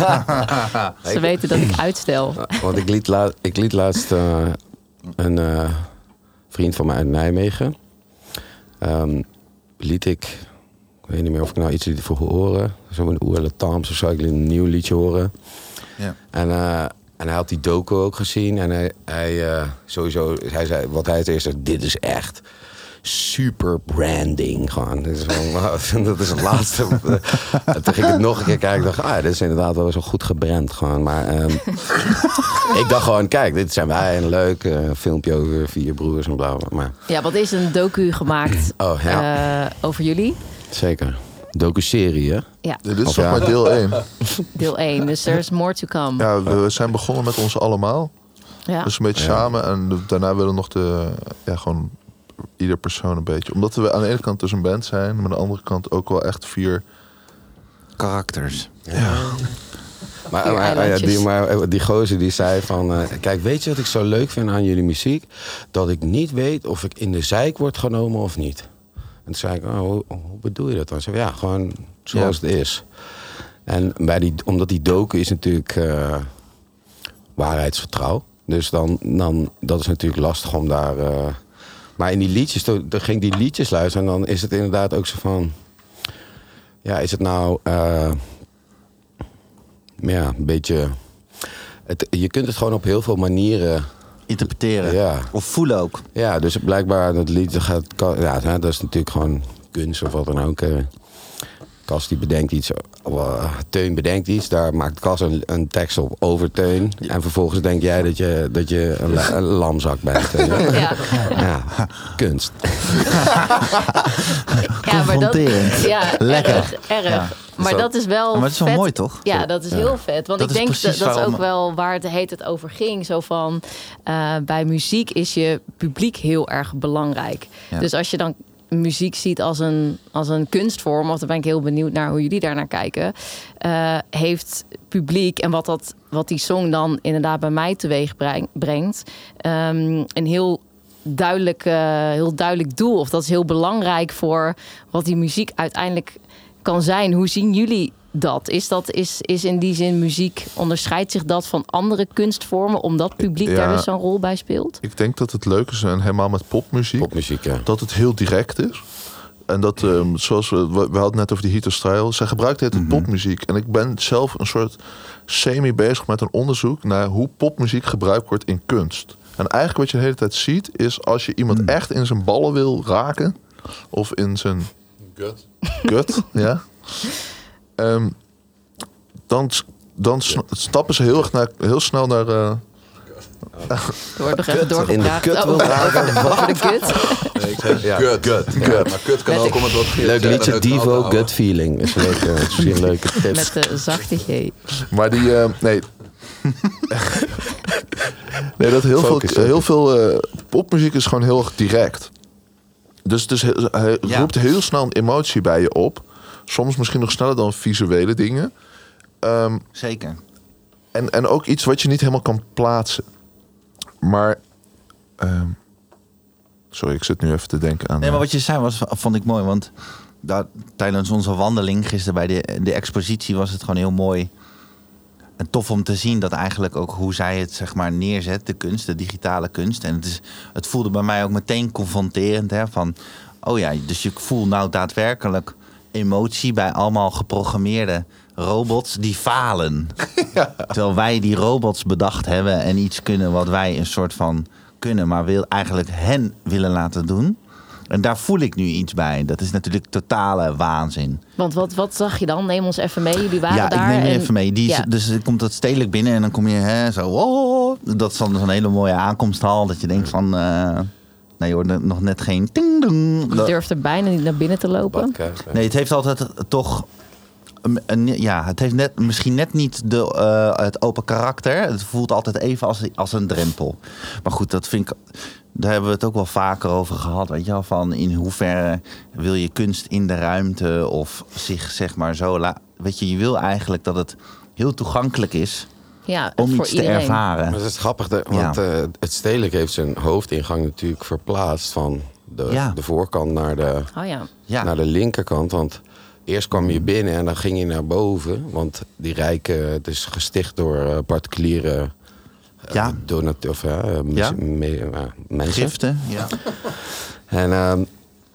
Ze weten dat ik uitstel. Want ik liet, la- ik liet laatst eh, een eh, vriend van mij uit Nijmegen. ehm, liet ik, ik weet niet meer of ik nou iets liet voor horen. Zo'n Oerle Tams of zo. Ik liet een nieuw liedje horen. Ja. En, eh, en hij had die docu ook gezien. En hij, hij eh, sowieso, hij zei, wat hij het eerst zei, dit is echt super branding. Gewoon. Dit is gewoon, dat is het laatste. En Toen ging ik het nog een keer kijken. Ik dacht, ah, dit is inderdaad wel zo goed gebrand. Gewoon. Maar ehm, ik dacht gewoon, kijk, dit zijn wij. Een leuk eh, filmpje over vier broers en bla bla. Maar Ja, wat is een docu gemaakt Oh, ja. eh, over jullie? zeker. Docu-serie, hè? Ja, Dit is nog ja. maar deel 1. deel 1. Dus there's more to come. Ja, we zijn begonnen met ons allemaal. Ja. Dus een beetje Ja. samen. En daarna willen we nog de, ja, gewoon ieder persoon een beetje. Omdat we aan de ene kant dus een band zijn, maar aan de andere kant ook wel echt vier. Karakters. Maar, Vier maar, ja, die, maar eh, die gozer die zei van... eh, kijk, weet je wat ik zo leuk vind aan jullie muziek? Dat ik niet weet of ik in de zeik word genomen of niet. En toen zei ik, oh, hoe, hoe bedoel je dat dan? Ze zei, ja, gewoon zoals het is. En bij die, omdat die docu is natuurlijk eh, waarheidsvertrouw. Dus dan, dan, dat is natuurlijk lastig om daar... eh, maar in die liedjes, toen, toen ging die liedjes luisteren... en dan is het inderdaad ook zo van... Ja, is het nou... eh, ja, een beetje. Het, je kunt het gewoon op heel veel manieren. Interpreteren. Ja. Of voelen ook. Ja, dus blijkbaar dat lied gaat. Ja, hè, dat is natuurlijk gewoon kunst of wat dan ook. Kas die bedenkt iets, eh, Teun bedenkt iets, daar maakt Kas een, een tekst op over Teun. En vervolgens denk jij dat je, dat je een, la- een lamzak bent. Ja. ja, kunst. Ja, maar dat, ja, Lekker. erg. erg. Ja. Maar dat is wel. Maar het is wel vet. mooi, toch? Ja, dat is heel vet. Want Dat ik denk dat, dat is ook wel waar het heet het over ging. Zo van eh, bij muziek is je publiek heel erg belangrijk. Ja. Dus als je dan muziek ziet als een, als een kunstvorm, of dan ben ik heel benieuwd naar hoe jullie daarnaar kijken. eh, heeft publiek en wat, dat, wat die song dan inderdaad bij mij teweeg breng- brengt, ehm, een heel duidelijk, heel duidelijk doel. Of dat is heel belangrijk voor wat die muziek uiteindelijk kan zijn. Hoe zien jullie dat? Is, dat is, is in die zin muziek, onderscheidt zich dat van andere kunstvormen, omdat publiek Ja. daar dus zo'n rol bij speelt? Ik denk dat het leuk is, en helemaal met popmuziek, Popmuziek, ja. dat het heel direct is. En dat, ehm, zoals we, we hadden net over die Heater Style, zij gebruikt het in popmuziek. En ik ben zelf een soort semi bezig met een onderzoek naar hoe popmuziek gebruikt wordt in kunst. En eigenlijk wat je de hele tijd ziet, is als je iemand echt in zijn ballen wil raken, of in zijn Gut. gut, ja. Ehm, dan, dan stappen ze heel, erg naar, heel snel naar. eh, Er wordt nog even doorgepraat in de kut over, wil raken. over de kut. ja. Gut. Gut. Ja, maar kut kan Met ook de- om het wat Leuk liedje, Divo. Gut Feeling. Is leuk, eh, is misschien een leuke tip. Met de zachte G. Maar die, eh, nee. nee, dat heel Focus, veel, heel veel eh, popmuziek is gewoon heel erg direct. Dus heel- hij Ja. roept heel snel een emotie bij je op. Soms misschien nog sneller dan visuele dingen. Ehm, Zeker. en, en ook iets wat je niet helemaal kan plaatsen. Maar. ehm, sorry, ik zit nu even te denken aan. Nee, maar eh, wat je zei was, vond ik mooi. Want daar, tijdens onze wandeling gisteren bij de, de expositie was het gewoon heel mooi. En tof om te zien dat eigenlijk ook hoe zij het zeg maar neerzet, de kunst, de digitale kunst. En het, is, het voelde bij mij ook meteen confronterend. Hè, van, oh ja, dus je voelt nou daadwerkelijk emotie bij allemaal geprogrammeerde robots die falen. Terwijl wij die robots bedacht hebben en iets kunnen wat wij een soort van kunnen, maar wil eigenlijk hen willen laten doen. En daar voel ik nu iets bij. Dat is natuurlijk totale waanzin. Want wat, wat zag je dan? Neem ons even mee. Jullie waren ja, daar. ik neem je en- even mee. Die is- Ja. Dus komt dat stedelijk binnen en dan kom je hè, zo. Oh, dat is dan zo'n hele mooie aankomsthal. Dat je denkt van. eh nee, je hoort nog net geen. Ding, ding. Je durft er bijna niet naar binnen te lopen. Ja. Nee, het heeft altijd toch. Een- ja, het heeft net, misschien net niet de, eh, het open karakter. Het voelt altijd even als, als een drempel. Maar goed, dat vind ik. Daar hebben we het ook wel vaker over gehad. Weet je wel, van in hoeverre wil je kunst in de ruimte of zich zeg maar zo. La, weet je, je wil eigenlijk dat het heel toegankelijk is. Ja, om voor iets te iedereen. ervaren. Maar dat is grappig, de- want eh, het stedelijk heeft zijn hoofdingang natuurlijk verplaatst van de, Ja. de voorkant naar de, Oh ja. Ja. naar de linkerkant. Want eerst kwam je binnen en dan ging je naar boven. Want die rijke, het is gesticht door eh, particuliere eh, Ja. donat- of, eh, Ja. me- eh, mensen. Giften. Ja. En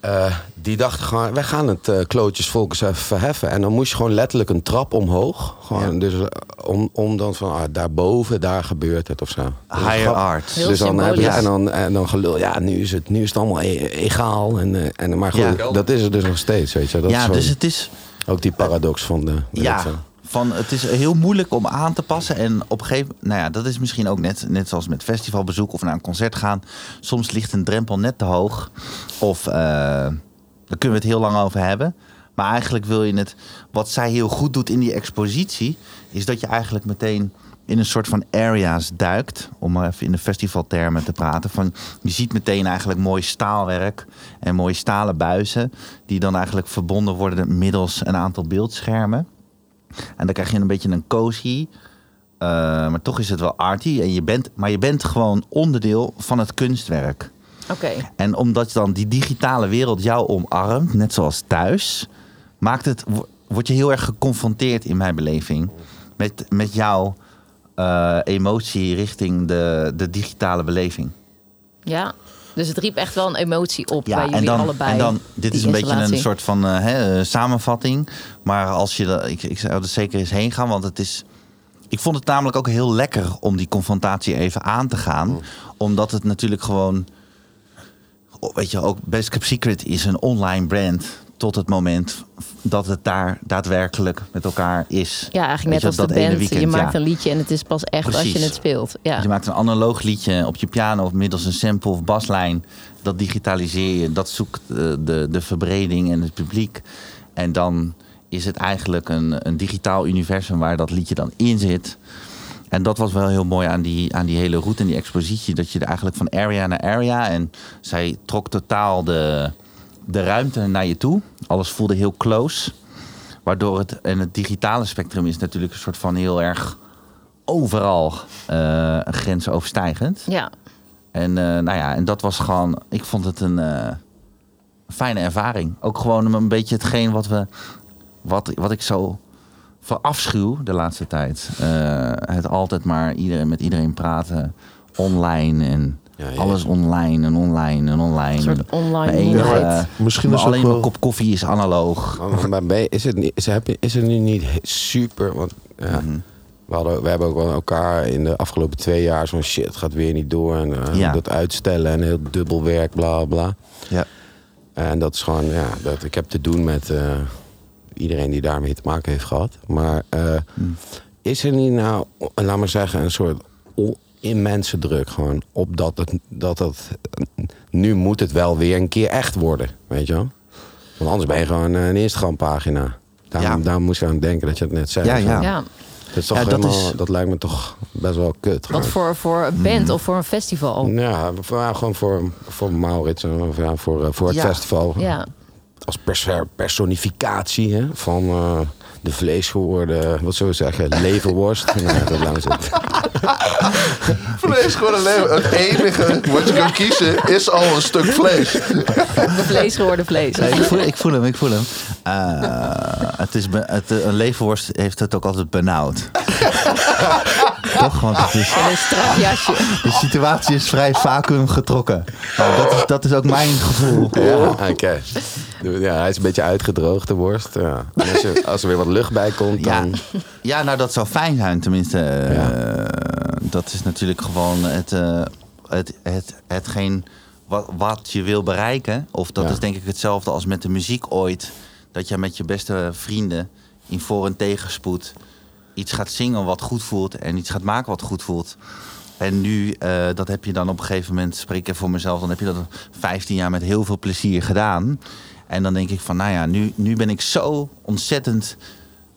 eh, die dachten gewoon, wij gaan het eh klootjesvolk eens even verheffen. En dan moest je gewoon letterlijk een trap omhoog. Gewoon, Ja. Dus eh, om, om dan van, ah, daarboven, daar gebeurt het of zo. Higher art. Heel dus dan heb je, symbolisch. en dan, en dan gelul, ja, nu is het, nu is het allemaal e- egaal. En, eh, en, maar goed, Ja. dat is er dus nog steeds, weet je. Dat ja, is dus het is... ook die paradox van de... ik Ja. Van, het is heel moeilijk om aan te passen. En op een gegeven nou ja, dat is misschien ook net, net zoals met festivalbezoek of naar een concert gaan. Soms ligt een drempel net te hoog. Of eh, daar kunnen we het heel lang over hebben. Maar eigenlijk wil je het. Wat zij heel goed doet in die expositie, is dat je eigenlijk meteen in een soort van areas duikt. Om maar even in de festivaltermen te praten. Van, je ziet meteen eigenlijk mooi staalwerk en mooie stalen buizen. Die dan eigenlijk verbonden worden middels een aantal beeldschermen. En dan krijg je een beetje een cozy. eh, maar toch is het wel arty. En je bent, maar je bent gewoon onderdeel van het kunstwerk. Oké. En omdat dan die digitale wereld jou omarmt, net zoals thuis, maakt het, wo- word je heel erg geconfronteerd in mijn beleving met, met jouw eh, emotie richting de, de digitale beleving. Ja. Dus het riep echt wel een emotie op bij jullie en dan, allebei. en dan dit is een beetje een soort van eh, eh, samenvatting. Maar als je, dat- ik, ik zou er zeker eens heen gaan, want het is. Ik vond het namelijk ook heel lekker om die confrontatie even aan te gaan. Omdat het natuurlijk gewoon. oh, Weet je, ook Best Kept Secret is een online brand. Tot het moment dat het daar daadwerkelijk met elkaar is. Ja, eigenlijk net je, als de dat ene band. weekend, je maakt ja. een liedje en het is pas echt als je het speelt. Ja. Je maakt een analoog liedje op je piano of middels een sample of baslijn. Dat digitaliseer je, dat zoekt eh, de, de verbreding en het publiek. En dan is het eigenlijk een, een digitaal universum waar dat liedje dan in zit. En dat was wel heel mooi aan die, aan die hele route en die expositie. Dat je er eigenlijk van area naar area. En zij trok totaal de, de ruimte naar je toe. Alles voelde heel close. Waardoor het, en het digitale spectrum is natuurlijk een soort van heel erg overal eh grensoverstijgend. ja. En, eh, nou ja, en dat was gewoon, ik vond het een eh, fijne ervaring. Ook gewoon een beetje hetgeen wat we, wat, wat ik zo verafschuw de laatste tijd. Het altijd maar iedereen, met iedereen praten, online en Ja, ja. alles online en online en online. Een soort online Mijn enige, eh, Misschien maar is het alleen wel- kop koffie is analoog. Maar, maar ben je- is, het niet, is, je- is het nu niet super... Want, ja, Mhm. we, hadden, we hebben ook wel elkaar in de afgelopen twee jaar zo'n shit gaat weer niet door. En eh, Ja. dat uitstellen en heel dubbel werk, bla bla. Ja. En dat is gewoon, ja, dat, ik heb te doen met eh, iedereen die daarmee te maken heeft gehad. Maar eh, is er niet nou, laat maar zeggen, een soort immense druk gewoon op dat het, dat het, nu moet het wel weer een keer echt worden, weet je wel? Want anders ben je gewoon eh, een Instagram-pagina. Daarom, Ja. daarom moest ik aan denken dat je het net zei. Ja, ja. Ja. Dat, is toch Ja, dat helemaal, is- dat lijkt me toch best wel kut. Wat voor, voor een band of voor een festival? Ja, voor, ja, gewoon voor, voor Maurits en ja, voor, eh, voor het Ja. festival. Ja. Als pers- personificatie hè, van eh, de vleesgeworden, wat zullen we zeggen, leverworst. Vlees gewoon een leven. Het enige wat je kan kiezen is al een stuk vlees. Vlees geworden vlees. Nee, ik, voel, ik voel hem, ik voel hem. Eh, het is het, een levenworst heeft het ook altijd benauwd. Toch? Want het is, En een strak jasje. de situatie is vrij vacuüm getrokken. Nou, dat, is, dat is ook mijn gevoel. Ja, oké. Ja, hij is een beetje uitgedroogd, de worst. Ja. En als, er, als er weer wat lucht bij komt, Ja, dan... ja, nou dat zou fijn zijn. Tenminste, eh, dat is natuurlijk gewoon het, eh, het, het, hetgeen wat, wat je wil bereiken. Of dat Ja. is denk ik hetzelfde als met de muziek ooit. Dat je met je beste vrienden in voor- en tegenspoed iets gaat zingen wat goed voelt. En iets gaat maken wat goed voelt. En nu, eh, dat heb je dan op een gegeven moment, spreek ik voor mezelf, dan heb je dat 15 jaar met heel veel plezier gedaan. En dan denk ik van, nou ja, nu, nu ben ik zo ontzettend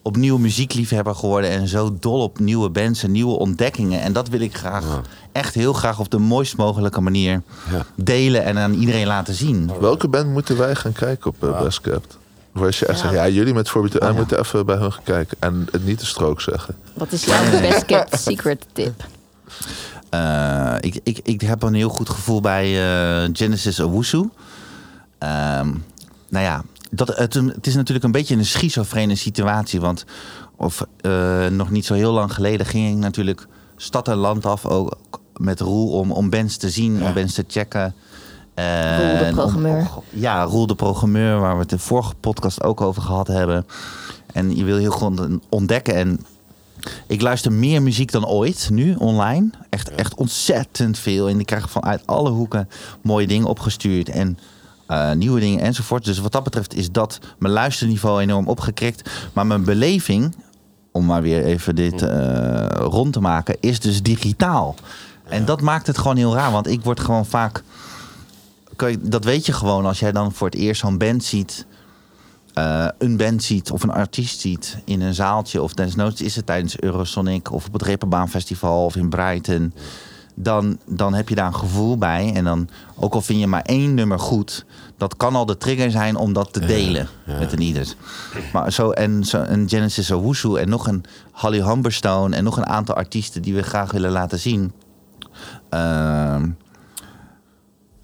opnieuw muziekliefhebber geworden en zo dol op nieuwe bands en nieuwe ontdekkingen. En dat wil ik graag, echt heel graag op de mooist mogelijke manier Ja. delen en aan iedereen laten zien. Welke band moeten wij gaan kijken op uh, Best Kept? Waar je echt Ja. zegt, ja, jullie met voorbeeld, Oh, ja. moeten even bij hun gaan kijken. En het niet de strook zeggen. Wat is jouw best kept secret tip? Eh, ik, ik, ik heb een heel goed gevoel bij eh, Genesis Owusu. Ehm nou ja, dat, het, het is natuurlijk een beetje een schizofrene situatie. Want of, eh, nog niet zo heel lang geleden ging ik natuurlijk stad en land af. Ook met Roel om, om bands te zien, om bands te checken. Eh, Roel de programmeur. ja, Roel de programmeur, waar we het in de vorige podcast ook over gehad hebben. En je wil heel gewoon ontdekken. En ik luister meer muziek dan ooit nu online. Echt, echt ontzettend veel. En ik krijg vanuit alle hoeken mooie dingen opgestuurd. En eh, nieuwe dingen enzovoort. Dus wat dat betreft is dat mijn luisterniveau enorm opgekrikt. Maar mijn beleving, om maar weer even dit eh, rond te maken, is dus digitaal. En dat maakt het gewoon heel raar. Want ik word gewoon vaak. Dat weet je gewoon als jij dan voor het eerst zo'n band ziet. eh, een band ziet of een artiest ziet in een zaaltje. Of desnoods is het tijdens Eurosonic of op het Reeperbaan Festival of in Brighton. Dan, dan heb je daar een gevoel bij. En dan, ook al vind je maar één nummer goed, dat kan al de trigger zijn om dat te delen met een ieder. Maar zo, en zo, een Genesis Owusu en nog een Holly Humberstone en nog een aantal artiesten die we graag willen laten zien. Ehm,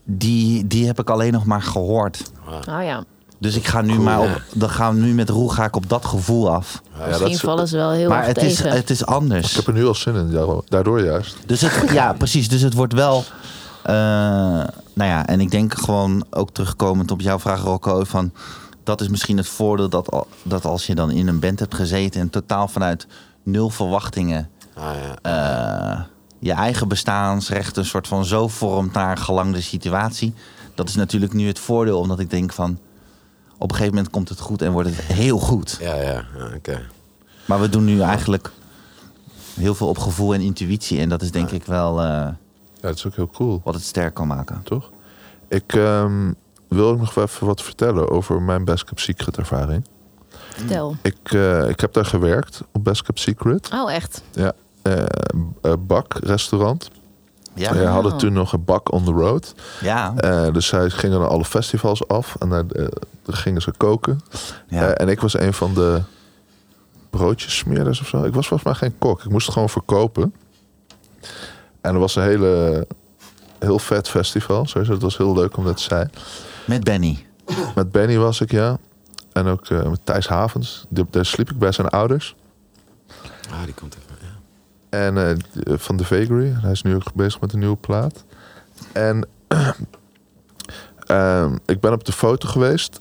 die, die heb ik alleen nog maar gehoord. Oh ja, Dus ik ga nu Cool, maar ja. op, dan gaan we nu met Roel ga ik op dat gevoel af. Ja, misschien is- vallen ze wel heel maar erg het is, het is Ik anders. heb er nu al zin in, ja, daardoor juist. Dus het, ja, precies. Dus het wordt wel. eh, nou ja, en ik denk gewoon ook terugkomend op jouw vraag, Rocco. Van, dat is misschien het voordeel dat, dat als je dan in een band hebt gezeten en totaal vanuit nul verwachtingen. Ah, ja. eh, je eigen bestaansrecht een soort van zo vormt naar een gelangde situatie. Dat is natuurlijk nu het voordeel, omdat ik denk van. Op een gegeven moment komt het goed en wordt het heel goed. ja, ja, ja, oké. Maar we doen nu eigenlijk heel veel op gevoel en intuïtie. En dat is denk ik wel eh, Ja, dat is ook heel cool, wat het sterk kan maken. toch? Ik ehm, wil ook nog wel even wat vertellen over mijn Best Kept Secret ervaring. Vertel. Ik, eh, ik heb daar gewerkt op Best Kept Secret. Oh, echt? Ja, Bak restaurant. Ja, We hadden toen nog een Bak on the road. ja. Eh, dus zij gingen naar alle festivals af en daar eh, gingen ze koken. ja. Eh, en ik was een van de broodjesmeerders of zo. Ik was volgens mij geen kok. Ik moest het gewoon verkopen. En er was een hele, heel vet festival. Sowieso, het was heel leuk om dat te zijn. Met Benny. Met Benny was ik, ja. En ook eh, met Thijs Havens. Die- Daar sliep ik bij zijn ouders. Ah, die komt even. En die- van The Vagary. Hij is nu ook bezig met een nieuwe plaat. En ehm, ik ben op de foto geweest.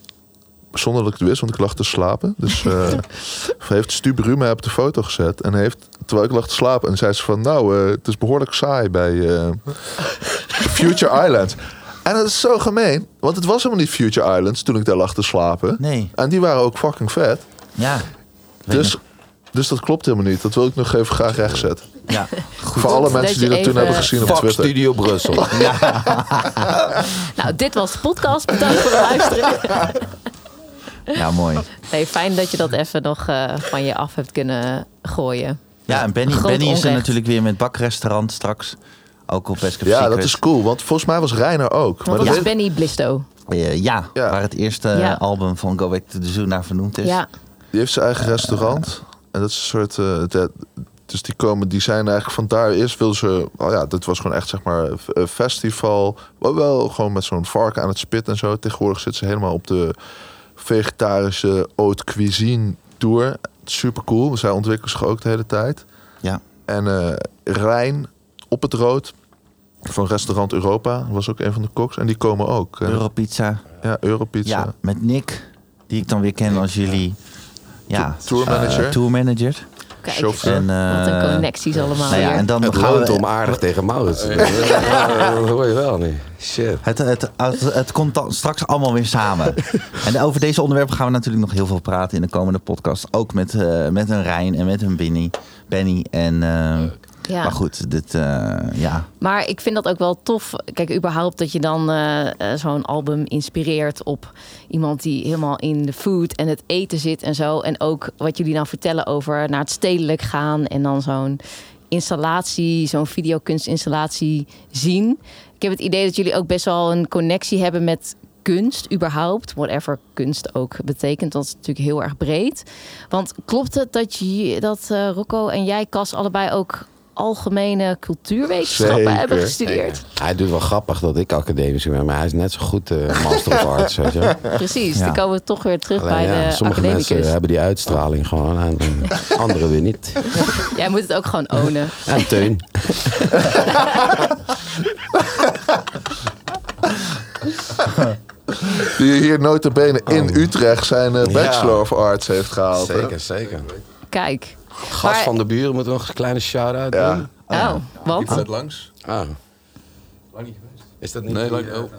Zonder dat ik het wist, want ik lag te slapen. Dus eh, heeft Stu Bru mij op de foto gezet. En heeft, terwijl ik lag te slapen. En zei ze van, nou, het is behoorlijk saai bij Future Islands. En dat is zo gemeen. Want het was helemaal niet Future Islands toen ik daar lag te slapen. Nee. En die waren ook fucking vet. Ja. Dus. Dus dat klopt helemaal niet. Dat wil ik nog even graag rechtzetten. Ja. Voor alle mensen die dat toen hebben gezien op Fuck Twitter. Studio Brussel. Nou, dit was de podcast. Bedankt voor het luisteren. ja, mooi. Nee, fijn dat je dat even nog eh, van je af hebt kunnen gooien. Ja, en Benny, Groot Benny is er natuurlijk weer met bakrestaurant straks. Ook op Best Ja, Secret. dat is cool. Want volgens mij was Reiner ook. Want dat dat is Benny Blisto. Eh, ja, Ja. waar het eerste Ja. album van Go Back to the Zoo naar vernoemd is. Ja, die heeft zijn eigen restaurant. En dat is een soort... eh, dus die komen, die zijn eigenlijk van daar eerst wilden ze... Oh ja, dat was gewoon echt zeg maar een festival. Maar wel gewoon met zo'n varken aan het spit en zo. Tegenwoordig zitten ze helemaal op de vegetarische haute cuisine tour. Super cool. Zij ontwikkelen zich ook de hele tijd. Ja. En eh Rijn op het rood van restaurant Europa was ook een van de koks. En die komen ook. En- Europizza. ja, Europizza. Ja, met Nick, die ik dan weer ken als jullie ja, Tourmanager. eh, tourmanager. kijk. Chauffeur. En, eh, Wat een connecties allemaal Nou ja, en dan Het gaan loont we, om aardig tegen Maurits. Dat hoor je wel niet. Shit. Het, het, het, het komt dan straks allemaal weer samen. en over deze onderwerpen gaan we natuurlijk nog heel veel praten in de komende podcast. Ook met, eh, met een Rijn en met een Benny. Benny en, eh, Ja. Maar goed, dit, eh, ja. Maar ik vind dat ook wel tof. Kijk, überhaupt dat je dan eh, eh, zo'n album inspireert op iemand die helemaal in de food en het eten zit en zo. En ook wat jullie nou vertellen over naar het stedelijk gaan en dan zo'n installatie, zo'n videokunstinstallatie zien. Ik heb het idee dat jullie ook best wel een connectie hebben met kunst überhaupt, whatever kunst ook betekent, dat is natuurlijk heel erg breed. Want klopt het dat, je, dat Rocco en jij, Cas, allebei ook algemene cultuurwetenschappen Zeker. hebben gestudeerd? Hij doet wel grappig dat ik academisch ben, maar hij is net zo goed eh, Master of Arts. Weet je? Precies, Ja. dan komen we toch weer terug Alleen, bij ja, de sommige academicus. mensen hebben die uitstraling gewoon en en anderen weer niet. Jij moet het ook gewoon ownen. En Teun. Die hier notabene in Oh. Utrecht zijn eh, Bachelor Ja. of Arts heeft gehaald. hè? Zeker, zeker. Kijk. Gast Maar- van de buren moet nog een kleine shout-out Ja. doen. Oh, want? Liep net langs? Ah. Is dat niet Nee, die, lang,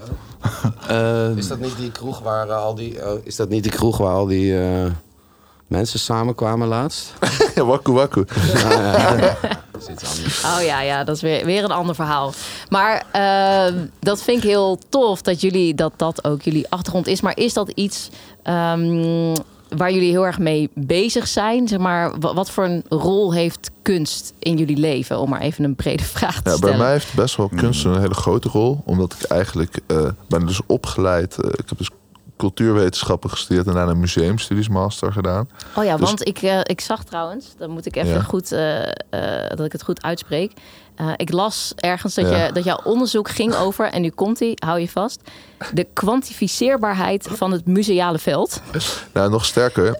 Is dat niet die kroeg waar al die, is dat niet die kroeg waar al die eh, mensen samenkwamen laatst? Ja, wakku wakku. Dat is iets anders. Oh ja, ja, dat is weer, weer een ander verhaal. Maar eh, dat vind ik heel tof dat jullie dat dat ook jullie achtergrond is. Maar is dat iets ehm, waar jullie heel erg mee bezig zijn? Zeg maar, wa- wat voor een rol heeft kunst in jullie leven? Om maar even een brede vraag te Ja, stellen. bij mij heeft best wel kunst een hele grote rol. Omdat ik eigenlijk eh, ben dus opgeleid. eh, ik heb dus cultuurwetenschappen gestudeerd en daarna museumstudies master gedaan. Oh ja, Dus- want ik, eh, ik zag trouwens, dan moet ik even Ja. goed, eh, eh, dat ik het goed uitspreek. Eh, ik las ergens dat, Ja. je, dat jouw onderzoek ging over, en nu komt hij, hou je vast, de kwantificeerbaarheid van het museale veld. Nou, nog sterker, eh,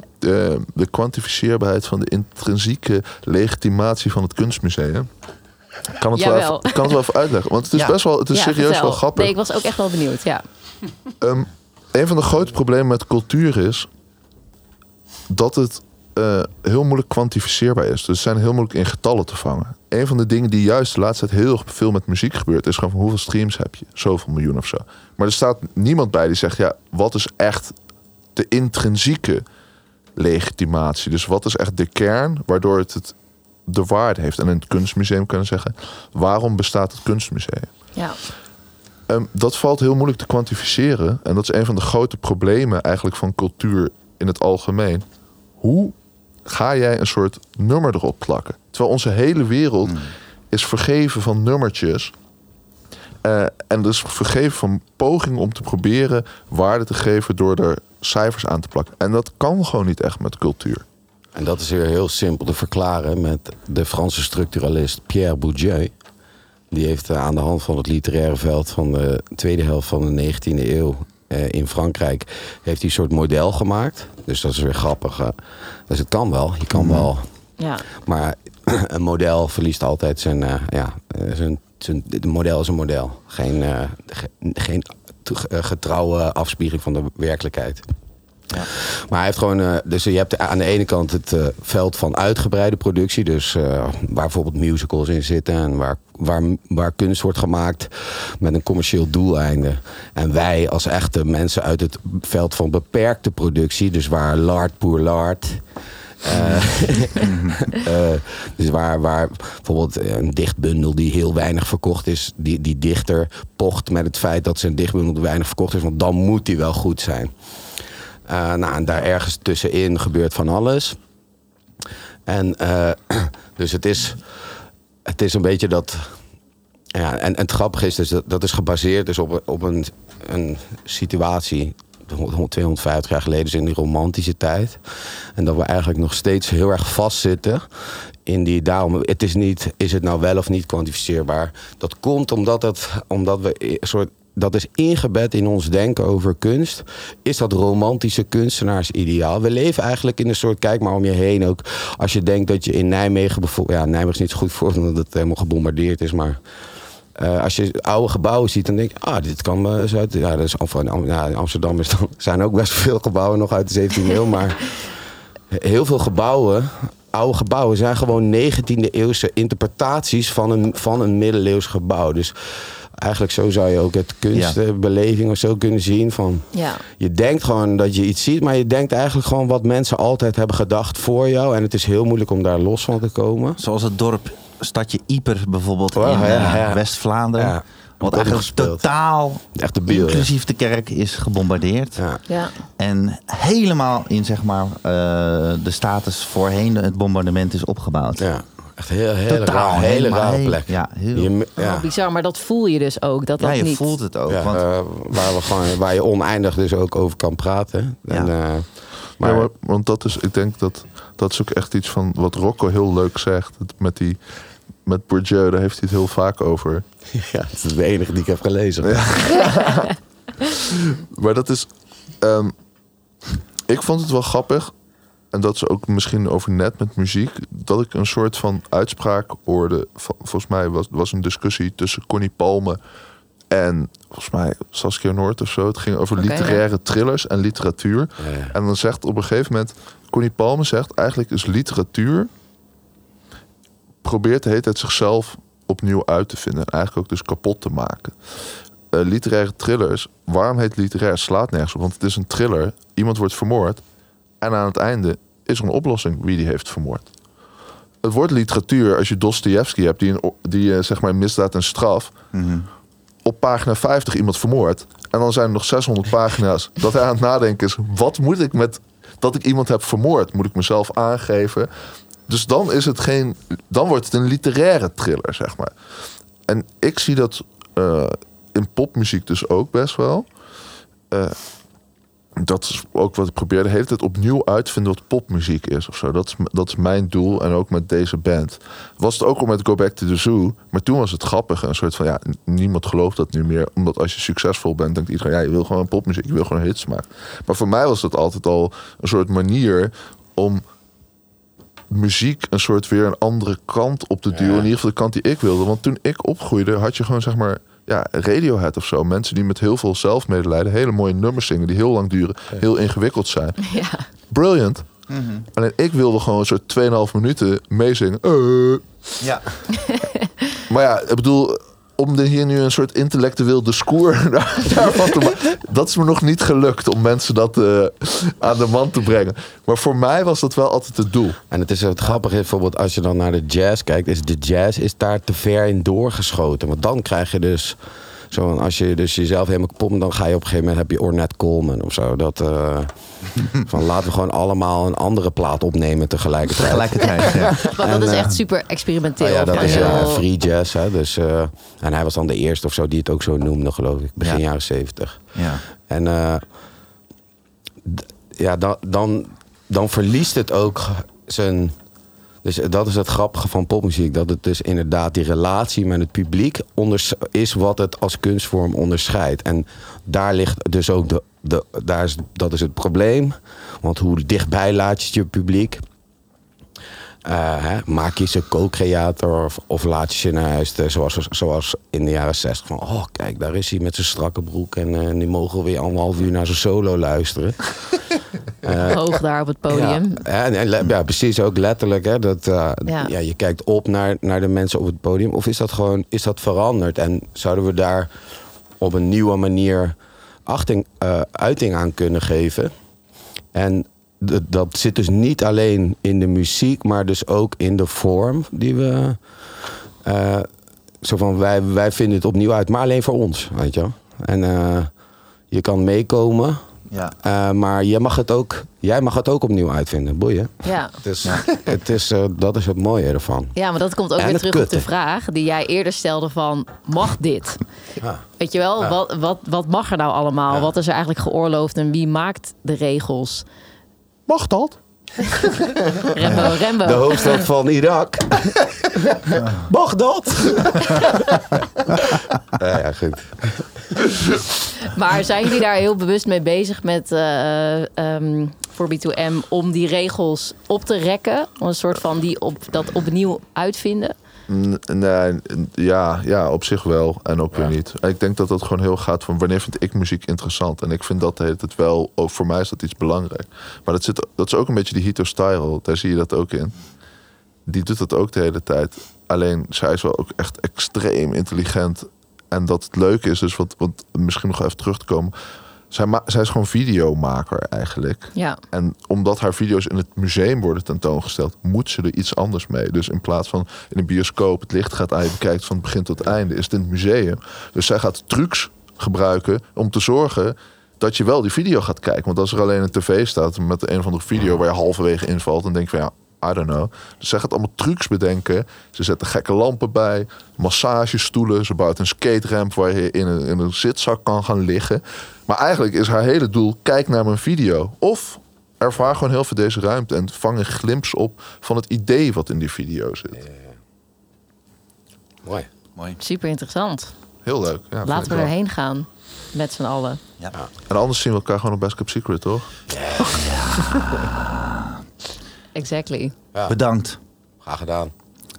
de kwantificeerbaarheid van de intrinsieke legitimatie van het kunstmuseum. Ik kan het, wel even, kan het wel even uitleggen, want het is Ja. best wel, het is Ja, serieus vertel. wel grappig. Nee, ik was ook echt wel benieuwd, ja. Ehm, een van de grote problemen met cultuur is dat het eh, heel moeilijk kwantificeerbaar is. Dus zijn heel moeilijk in getallen te vangen. Een van de dingen die juist de laatste tijd heel veel met muziek gebeurt, is gewoon van hoeveel streams heb je? Zoveel miljoen of zo. Maar er staat niemand bij die zegt, ja, wat is echt de intrinsieke legitimatie? Dus wat is echt de kern waardoor het, het de waarde heeft? En in het kunstmuseum kunnen zeggen, waarom bestaat het kunstmuseum? ja. Ehm, dat valt heel moeilijk te kwantificeren. En dat is een van de grote problemen eigenlijk van cultuur in het algemeen. Hoe ga jij een soort nummer erop plakken? Terwijl onze hele wereld is vergeven van nummertjes. Eh, en dus vergeven van pogingen om te proberen waarde te geven door er cijfers aan te plakken. En dat kan gewoon niet echt met cultuur. En dat is weer heel simpel te verklaren met de Franse structuralist Pierre Bourdieu. Die heeft eh, aan de hand van het literaire veld van de tweede helft van de 19e eeuw in Frankrijk heeft hij een soort model gemaakt. Dus dat is weer grappig. hè. Dus het kan wel, je kan wel. ja. Maar een model verliest altijd zijn, eh, ja, eh, zijn, zijn model is een model. Geen, eh, ge- geen eh, getrouwe afspiegeling van de werkelijkheid. Maar hij heeft gewoon, eh, dus je hebt aan de ene kant het eh, veld van uitgebreide productie, dus eh, waar bijvoorbeeld musicals in zitten en waar, waar, waar kunst wordt gemaakt met een commercieel doeleinde. En wij als echte mensen uit het veld van beperkte productie, dus waar l'art pour eh, dus waar, waar bijvoorbeeld een dichtbundel die heel weinig verkocht is, die, die dichter pocht met het feit dat zijn dichtbundel weinig verkocht is, want dan moet die wel goed zijn. Eh, nou, en daar ergens tussenin gebeurt van alles. En eh, dus het is, het is een beetje dat. Ja, en, en het grappige is dus dat dat is gebaseerd dus op, op een, een situatie. 100, 250 jaar geleden, dus in die romantische tijd. En dat we eigenlijk nog steeds heel erg vastzitten in die. Daarom, het is niet, is het nou wel of niet kwantificeerbaar? Dat komt omdat, het, omdat we een soort dat is ingebed in ons denken over kunst. Is dat romantische kunstenaarsideaal? We leven eigenlijk in een soort, kijk maar om je heen ook. Als je denkt dat je in Nijmegen bijvoorbeeld... Ja, Nijmegen is niet zo goed voor omdat het helemaal gebombardeerd is, maar... eh, als je oude gebouwen ziet, dan denk je, ah, dit kan eh, Zuid... Ja, dat is, of, ja, in Amsterdam is dan, zijn ook best veel gebouwen nog uit de 17e eeuw, maar heel veel gebouwen, oude gebouwen, zijn gewoon 19e eeuwse interpretaties van een, van een middeleeuws gebouw. Dus eigenlijk zo zou je ook het kunstbeleving of zo kunnen zien. Van, Ja. je denkt gewoon dat je iets ziet, maar je denkt eigenlijk gewoon wat mensen altijd hebben gedacht voor jou. En het is heel moeilijk om daar los van te komen. Zoals het dorp, stadje Ieper bijvoorbeeld Oh, in ja, eh, ja. West-Vlaanderen. Ja. Wat eigenlijk totaal, Echt de beeld. inclusief de kerk, is gebombardeerd. Ja. Ja. En helemaal in zeg maar, eh, de status voorheen het bombardement is opgebouwd. Ja. Echt heel, hele, Totaal, raar, hele rare heel- plek. ja, heel- Je ja. Oh, bizar, maar dat voel je dus ook. Dat Ja, dat je niet... voelt het ook. Ja, want, eh, waar, we gewoon, waar je oneindig dus ook over kan praten. En, Ja. eh, Maar, maar, ja, maar- want dat is, ik denk dat dat is ook echt iets van wat Rocco heel leuk zegt. Het- Met die, met Bourdieu, daar heeft hij het heel vaak over. ja, het is de enige die ik heb gelezen. Maar dat is. ehm, ik vond het wel grappig. En dat is ook misschien over net met muziek. Dat ik een soort van uitspraak hoorde. Volgens mij was, was een discussie tussen Connie Palme en volgens mij Saskia Noord of zo. Het ging over literaire thrillers en literatuur. Ja, ja. En dan zegt op een gegeven moment... Connie Palme zegt eigenlijk is literatuur... probeert de hele tijd zichzelf opnieuw uit te vinden. En eigenlijk ook dus kapot te maken. Eh, literaire thrillers, waarom heet literair? Slaat nergens op, want het is een thriller. Iemand wordt vermoord. En aan het einde is er een oplossing wie die heeft vermoord. Het woord literatuur, als je Dostoevsky hebt... die, een, die eh, zeg maar misdaad en straf... op pagina 50 iemand vermoord... en dan zijn er nog 600 pagina's... dat hij aan het nadenken is... wat moet ik met dat ik iemand heb vermoord? Moet ik mezelf aangeven? Dus dan is het geen... dan wordt het een literaire thriller, zeg maar. En ik zie dat eh, in popmuziek dus ook best wel. Eh, dat is ook wat ik probeer de hele tijd opnieuw uit te vinden wat popmuziek is of zo. Dat is, dat is mijn doel en ook met deze band. Was het ook al met Go Back to the Zoo, maar toen was het grappig. Een soort van, ja, niemand gelooft dat nu meer. Omdat als je succesvol bent, denkt iedereen, ja, je wil gewoon popmuziek, je wil gewoon hits maken. Maar voor mij was dat altijd al een soort manier om muziek een soort weer een andere kant op te duwen. In ieder geval de kant die ik wilde. Want toen ik opgroeide, had je gewoon zeg maar ja, Radiohead of zo. Mensen die met heel veel zelfmedelijden hele mooie nummers zingen die heel lang duren, heel ingewikkeld zijn. Ja. Brilliant. Alleen ik wilde gewoon een soort 2,5 minuten meezingen. Eh. ja. Maar ja, ik bedoel, om er hier nu een soort intellectueel discours daar- daarvan te maken. Dat is me nog niet gelukt om mensen dat eh, aan de man te brengen. Maar voor mij was dat wel altijd het doel. En het is het grappige, bijvoorbeeld als je dan naar de jazz kijkt, is de jazz is daar te ver in doorgeschoten. Want dan krijg je dus, zo als je dus jezelf helemaal kapot, dan ga je op een gegeven moment heb je Ornette Coleman of zo. Dat, eh, van laten we gewoon allemaal een andere plaat opnemen tegelijkertijd. Tegelijkertijd, ja. Want dat is echt super experimenteel. Oh ja, dat is heel- free jazz. Hè? Dus, eh, en hij was dan de eerste of zo die het ook zo noemde, geloof ik. Begin Ja. jaren zeventig. ja. En eh, ja, dan, dan, dan verliest het ook zijn. Dus dat is het grappige van popmuziek. Dat het dus inderdaad die relatie met het publiek is wat het als kunstvorm onderscheidt. En daar ligt dus ook de. de daar is, dat is het probleem. Want hoe dichtbij laat je je publiek? Eh, hè, maak je ze co-creator of, of laat je ze naar huis, eh, zoals, zoals in de jaren 60. Van, oh kijk, daar is hij met zijn strakke broek en eh, die mogen weer anderhalf uur naar zijn solo luisteren. Hoog daar op het podium. Ja, en, ja, precies, ook letterlijk. Hè, dat, eh, Ja. ja. je kijkt op naar, naar de mensen op het podium. Of is dat gewoon is dat veranderd? En zouden we daar op een nieuwe manier achting, eh, uiting aan kunnen geven? En dat zit dus niet alleen in de muziek, maar dus ook in de vorm die we. eh, zo van wij, wij vinden het opnieuw uit, maar alleen voor ons, weet je wel. En eh, je kan meekomen, ja. eh, maar jij mag, het ook, jij mag het ook opnieuw uitvinden. Boeien. Ja. Het is, het is, dat is het mooie ervan. Ja, maar dat komt ook En weer terug op de vraag die jij eerder stelde van, mag dit? Ja. Weet je wel, wat, wat, wat mag er nou allemaal? Wat is er eigenlijk geoorloofd en wie maakt de regels? Mag dat? Rembo, Rembo. De hoofdstad van Irak. Mag dat? ja, ja, goed. Maar zijn jullie daar heel bewust mee bezig met eh ehm, voor B2M om die regels op te rekken? Om een soort van die op, dat opnieuw uitvinden? Nee, ja, ja, op zich wel. En ook weer niet. Ik denk dat dat gewoon heel gaat van wanneer vind ik muziek interessant. En ik vind dat tijd wel, ook voor mij is dat iets belangrijk. Maar dat, zit, dat is ook een beetje die Hito Style. Daar zie je dat ook in. Die doet dat ook de hele tijd. Alleen zij is wel ook echt extreem intelligent. En dat het leuke is, dus wat, want misschien nog even terug te komen. Zij, zij is gewoon videomaker eigenlijk. Ja. En omdat haar video's in het museum worden tentoongesteld, moet ze er iets anders mee. Dus in plaats van in een bioscoop het licht gaat aan, je bekijkt van het begin tot het einde, is het in het museum. Dus zij gaat trucs gebruiken om te zorgen dat je wel die video gaat kijken. Want als er alleen een tv staat met een of andere video waar je halverwege invalt, dan denk je van ja, I don't know. Dus zij gaat allemaal trucs bedenken. Ze zetten gekke lampen bij, massagestoelen. Ze bouwt een skateramp waar je in een, in een zitzak kan gaan liggen. Maar eigenlijk is haar hele doel, kijk naar mijn video. Of ervaar gewoon heel veel deze ruimte en vang een glimps op van het idee wat in die video zit. Mooi. Mooi. Super interessant. Heel leuk. Ja, Laten we erheen gaan. Met z'n allen. En anders zien we elkaar gewoon op Best Cup Secret, toch? Exactly. Ja, Bedankt. graag gedaan.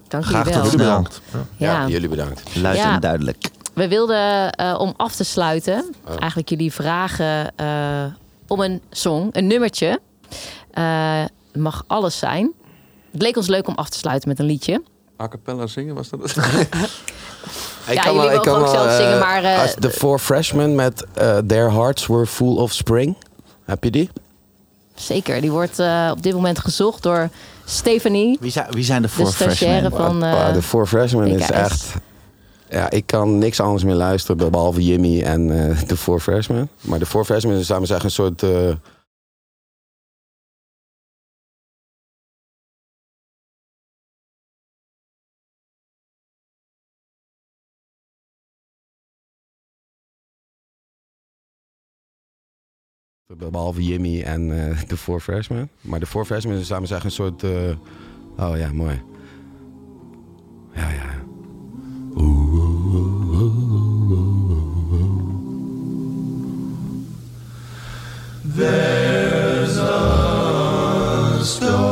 Dank jullie Graag wel. tot Jullie bedankt. Ja. Jullie bedankt. En duidelijk. We wilden eh, om af te sluiten eigenlijk jullie vragen eh, om een song, een nummertje. Eh, het mag alles zijn. Het leek ons leuk om af te sluiten met een liedje. A cappella zingen, was dat? Ik Ja, kan jullie wel- ik kan ook wel, zelf zingen, maar, eh, de Four Freshmen met Their Hearts Were Full of Spring. Heb je die? Zeker, die wordt eh, op dit moment gezocht door Stephanie, Wie zijn, wie zijn de de four freshmen? van Ah, eh, de Four Freshmen is BKS. echt... Ja, ik kan niks anders meer luisteren behalve Jimmy en eh, de Four Freshmen. Maar de Four Freshmen is, samen zeggen, een soort... Behalve Jimmy en eh, de Four Freshmen. Maar de Four Freshmen samen zeggen, een soort... eh, oh ja, mooi. Ja, ja. Ja.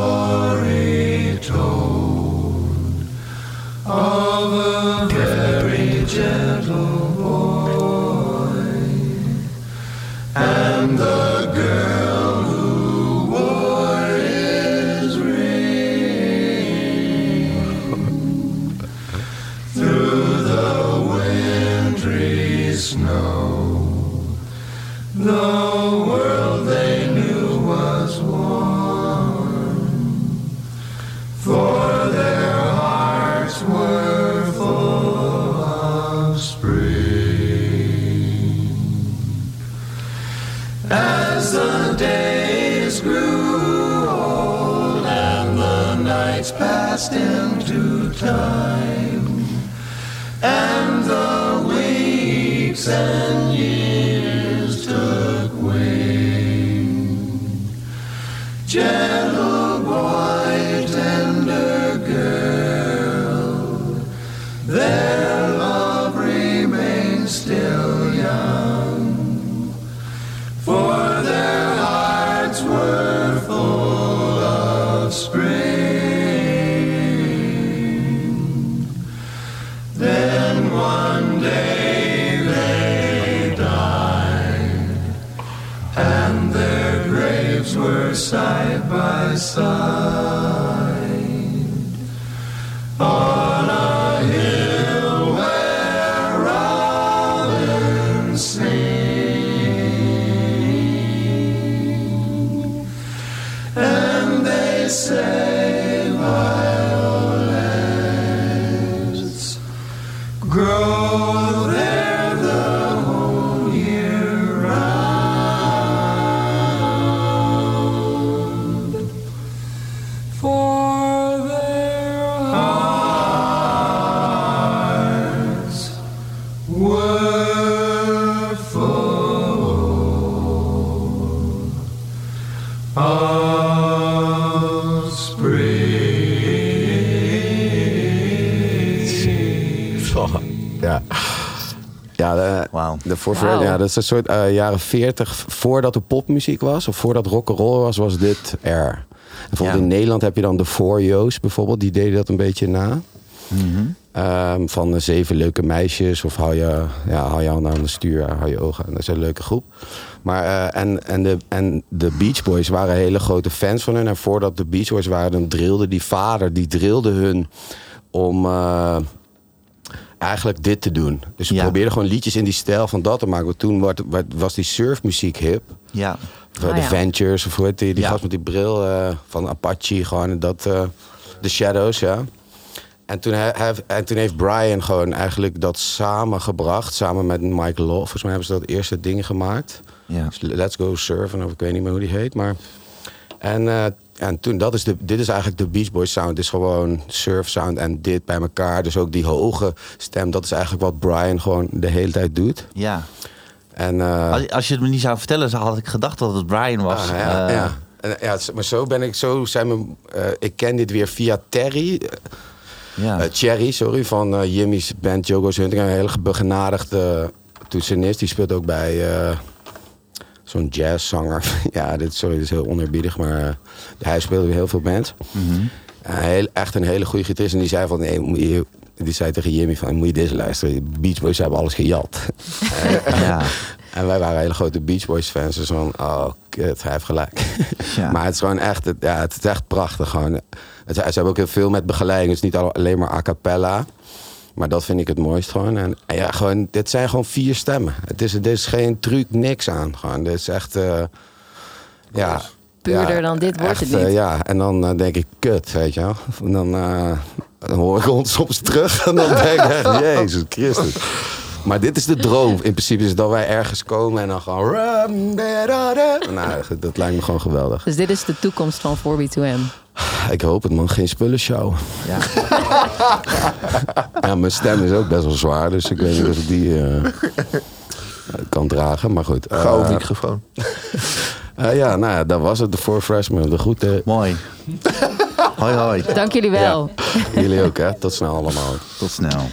De Wauw. Freshmen, ja, dat is een soort eh, jaren 40. Voordat er popmuziek was, of voordat rock'n'roll was, was dit er. En bijvoorbeeld Ja. in Nederland heb je dan de Four Jo's bijvoorbeeld. Die deden dat een beetje na. Ehm, van eh, zeven leuke meisjes. Of hou je, ja, hou je handen aan de stuur, hou je ogen. Dat is een leuke groep. Maar, eh, en, en, de, en de Beach Boys waren hele grote fans van hun. En voordat de Beach Boys waren, dan drilde die vader, die drilde hun om eh, eigenlijk dit te doen. Dus ze Ja. probeerden gewoon liedjes in die stijl van dat te maken. Want toen werd- werd- was die surfmuziek hip. Ja. Of, Ah, de ja. Ventures, of hoe heet die, die Ja. gast met die bril eh, van Apache, gewoon dat, eh The Shadows, ja. En toen, he- he- en toen heeft Brian gewoon eigenlijk dat samengebracht, samen met Mike Love. Volgens mij hebben ze dat eerste ding gemaakt. Ja. Let's Go Surfen, of ik weet niet meer hoe die heet. Maar, En, eh, en toen, dat is de, dit is eigenlijk de Beach Boys sound. Het is gewoon surf sound en dit bij elkaar. Dus ook die hoge stem, dat is eigenlijk wat Brian gewoon de hele tijd doet. Ja. En, eh, Als, als je het me niet zou vertellen, had ik gedacht dat het Brian was. ah, ja, Eh, ja. En, ja, maar zo ben ik, zo zijn we, ik ken dit weer via Terry, ja. Cherry, sorry, van Jimmy's band Jogo's Hunting. Een hele begenadigde toetsenist. Die speelt ook bij zo'n jazzzanger. ja, dit, sorry, dit is heel oneerbiedig, maar eh, hij speelde weer heel veel bands. Een heel, echt een hele goede gitarist. En die zei van, nee, je, die zei tegen Jimmy van, moet je dit luisteren? Beach Boys hebben alles gejat. ja. En wij waren hele grote Beach Boys fans. Dus van, oh, kut, hij heeft gelijk. Ja. maar het is gewoon echt, ja, het is echt prachtig. Gewoon. Het, ze hebben ook heel veel met begeleiding. Het is niet al- alleen maar a cappella. Maar dat vind ik het mooist gewoon. En, ja, gewoon, dit zijn gewoon vier stemmen. Het is, er is geen truc, niks aan. Gewoon, dit is echt... eh, ja, Puurder ja, dan dit wordt echt, het niet. eh, ja, en dan eh, denk ik, kut, weet je wel. Dan, dan hoor ik ons soms terug. En dan denk ik echt, Jezus Christus. Maar dit is de droom. In principe is dat wij ergens komen en dan gewoon... Nou, dat lijkt me gewoon geweldig. Dus dit is de toekomst van 4B2M. Ik hoop het man, geen spullenshow. ja. Ja, mijn stem is ook best wel zwaar, dus ik weet niet of ik die eh, kan dragen. Maar goed. eh, Gouden microfoon. eh, ja, nou ja, dat was het. De Four Freshmen. De groeten. Mooi. hoi hoi. Dank jullie wel. Jullie ook, hè. Tot snel allemaal. Tot snel.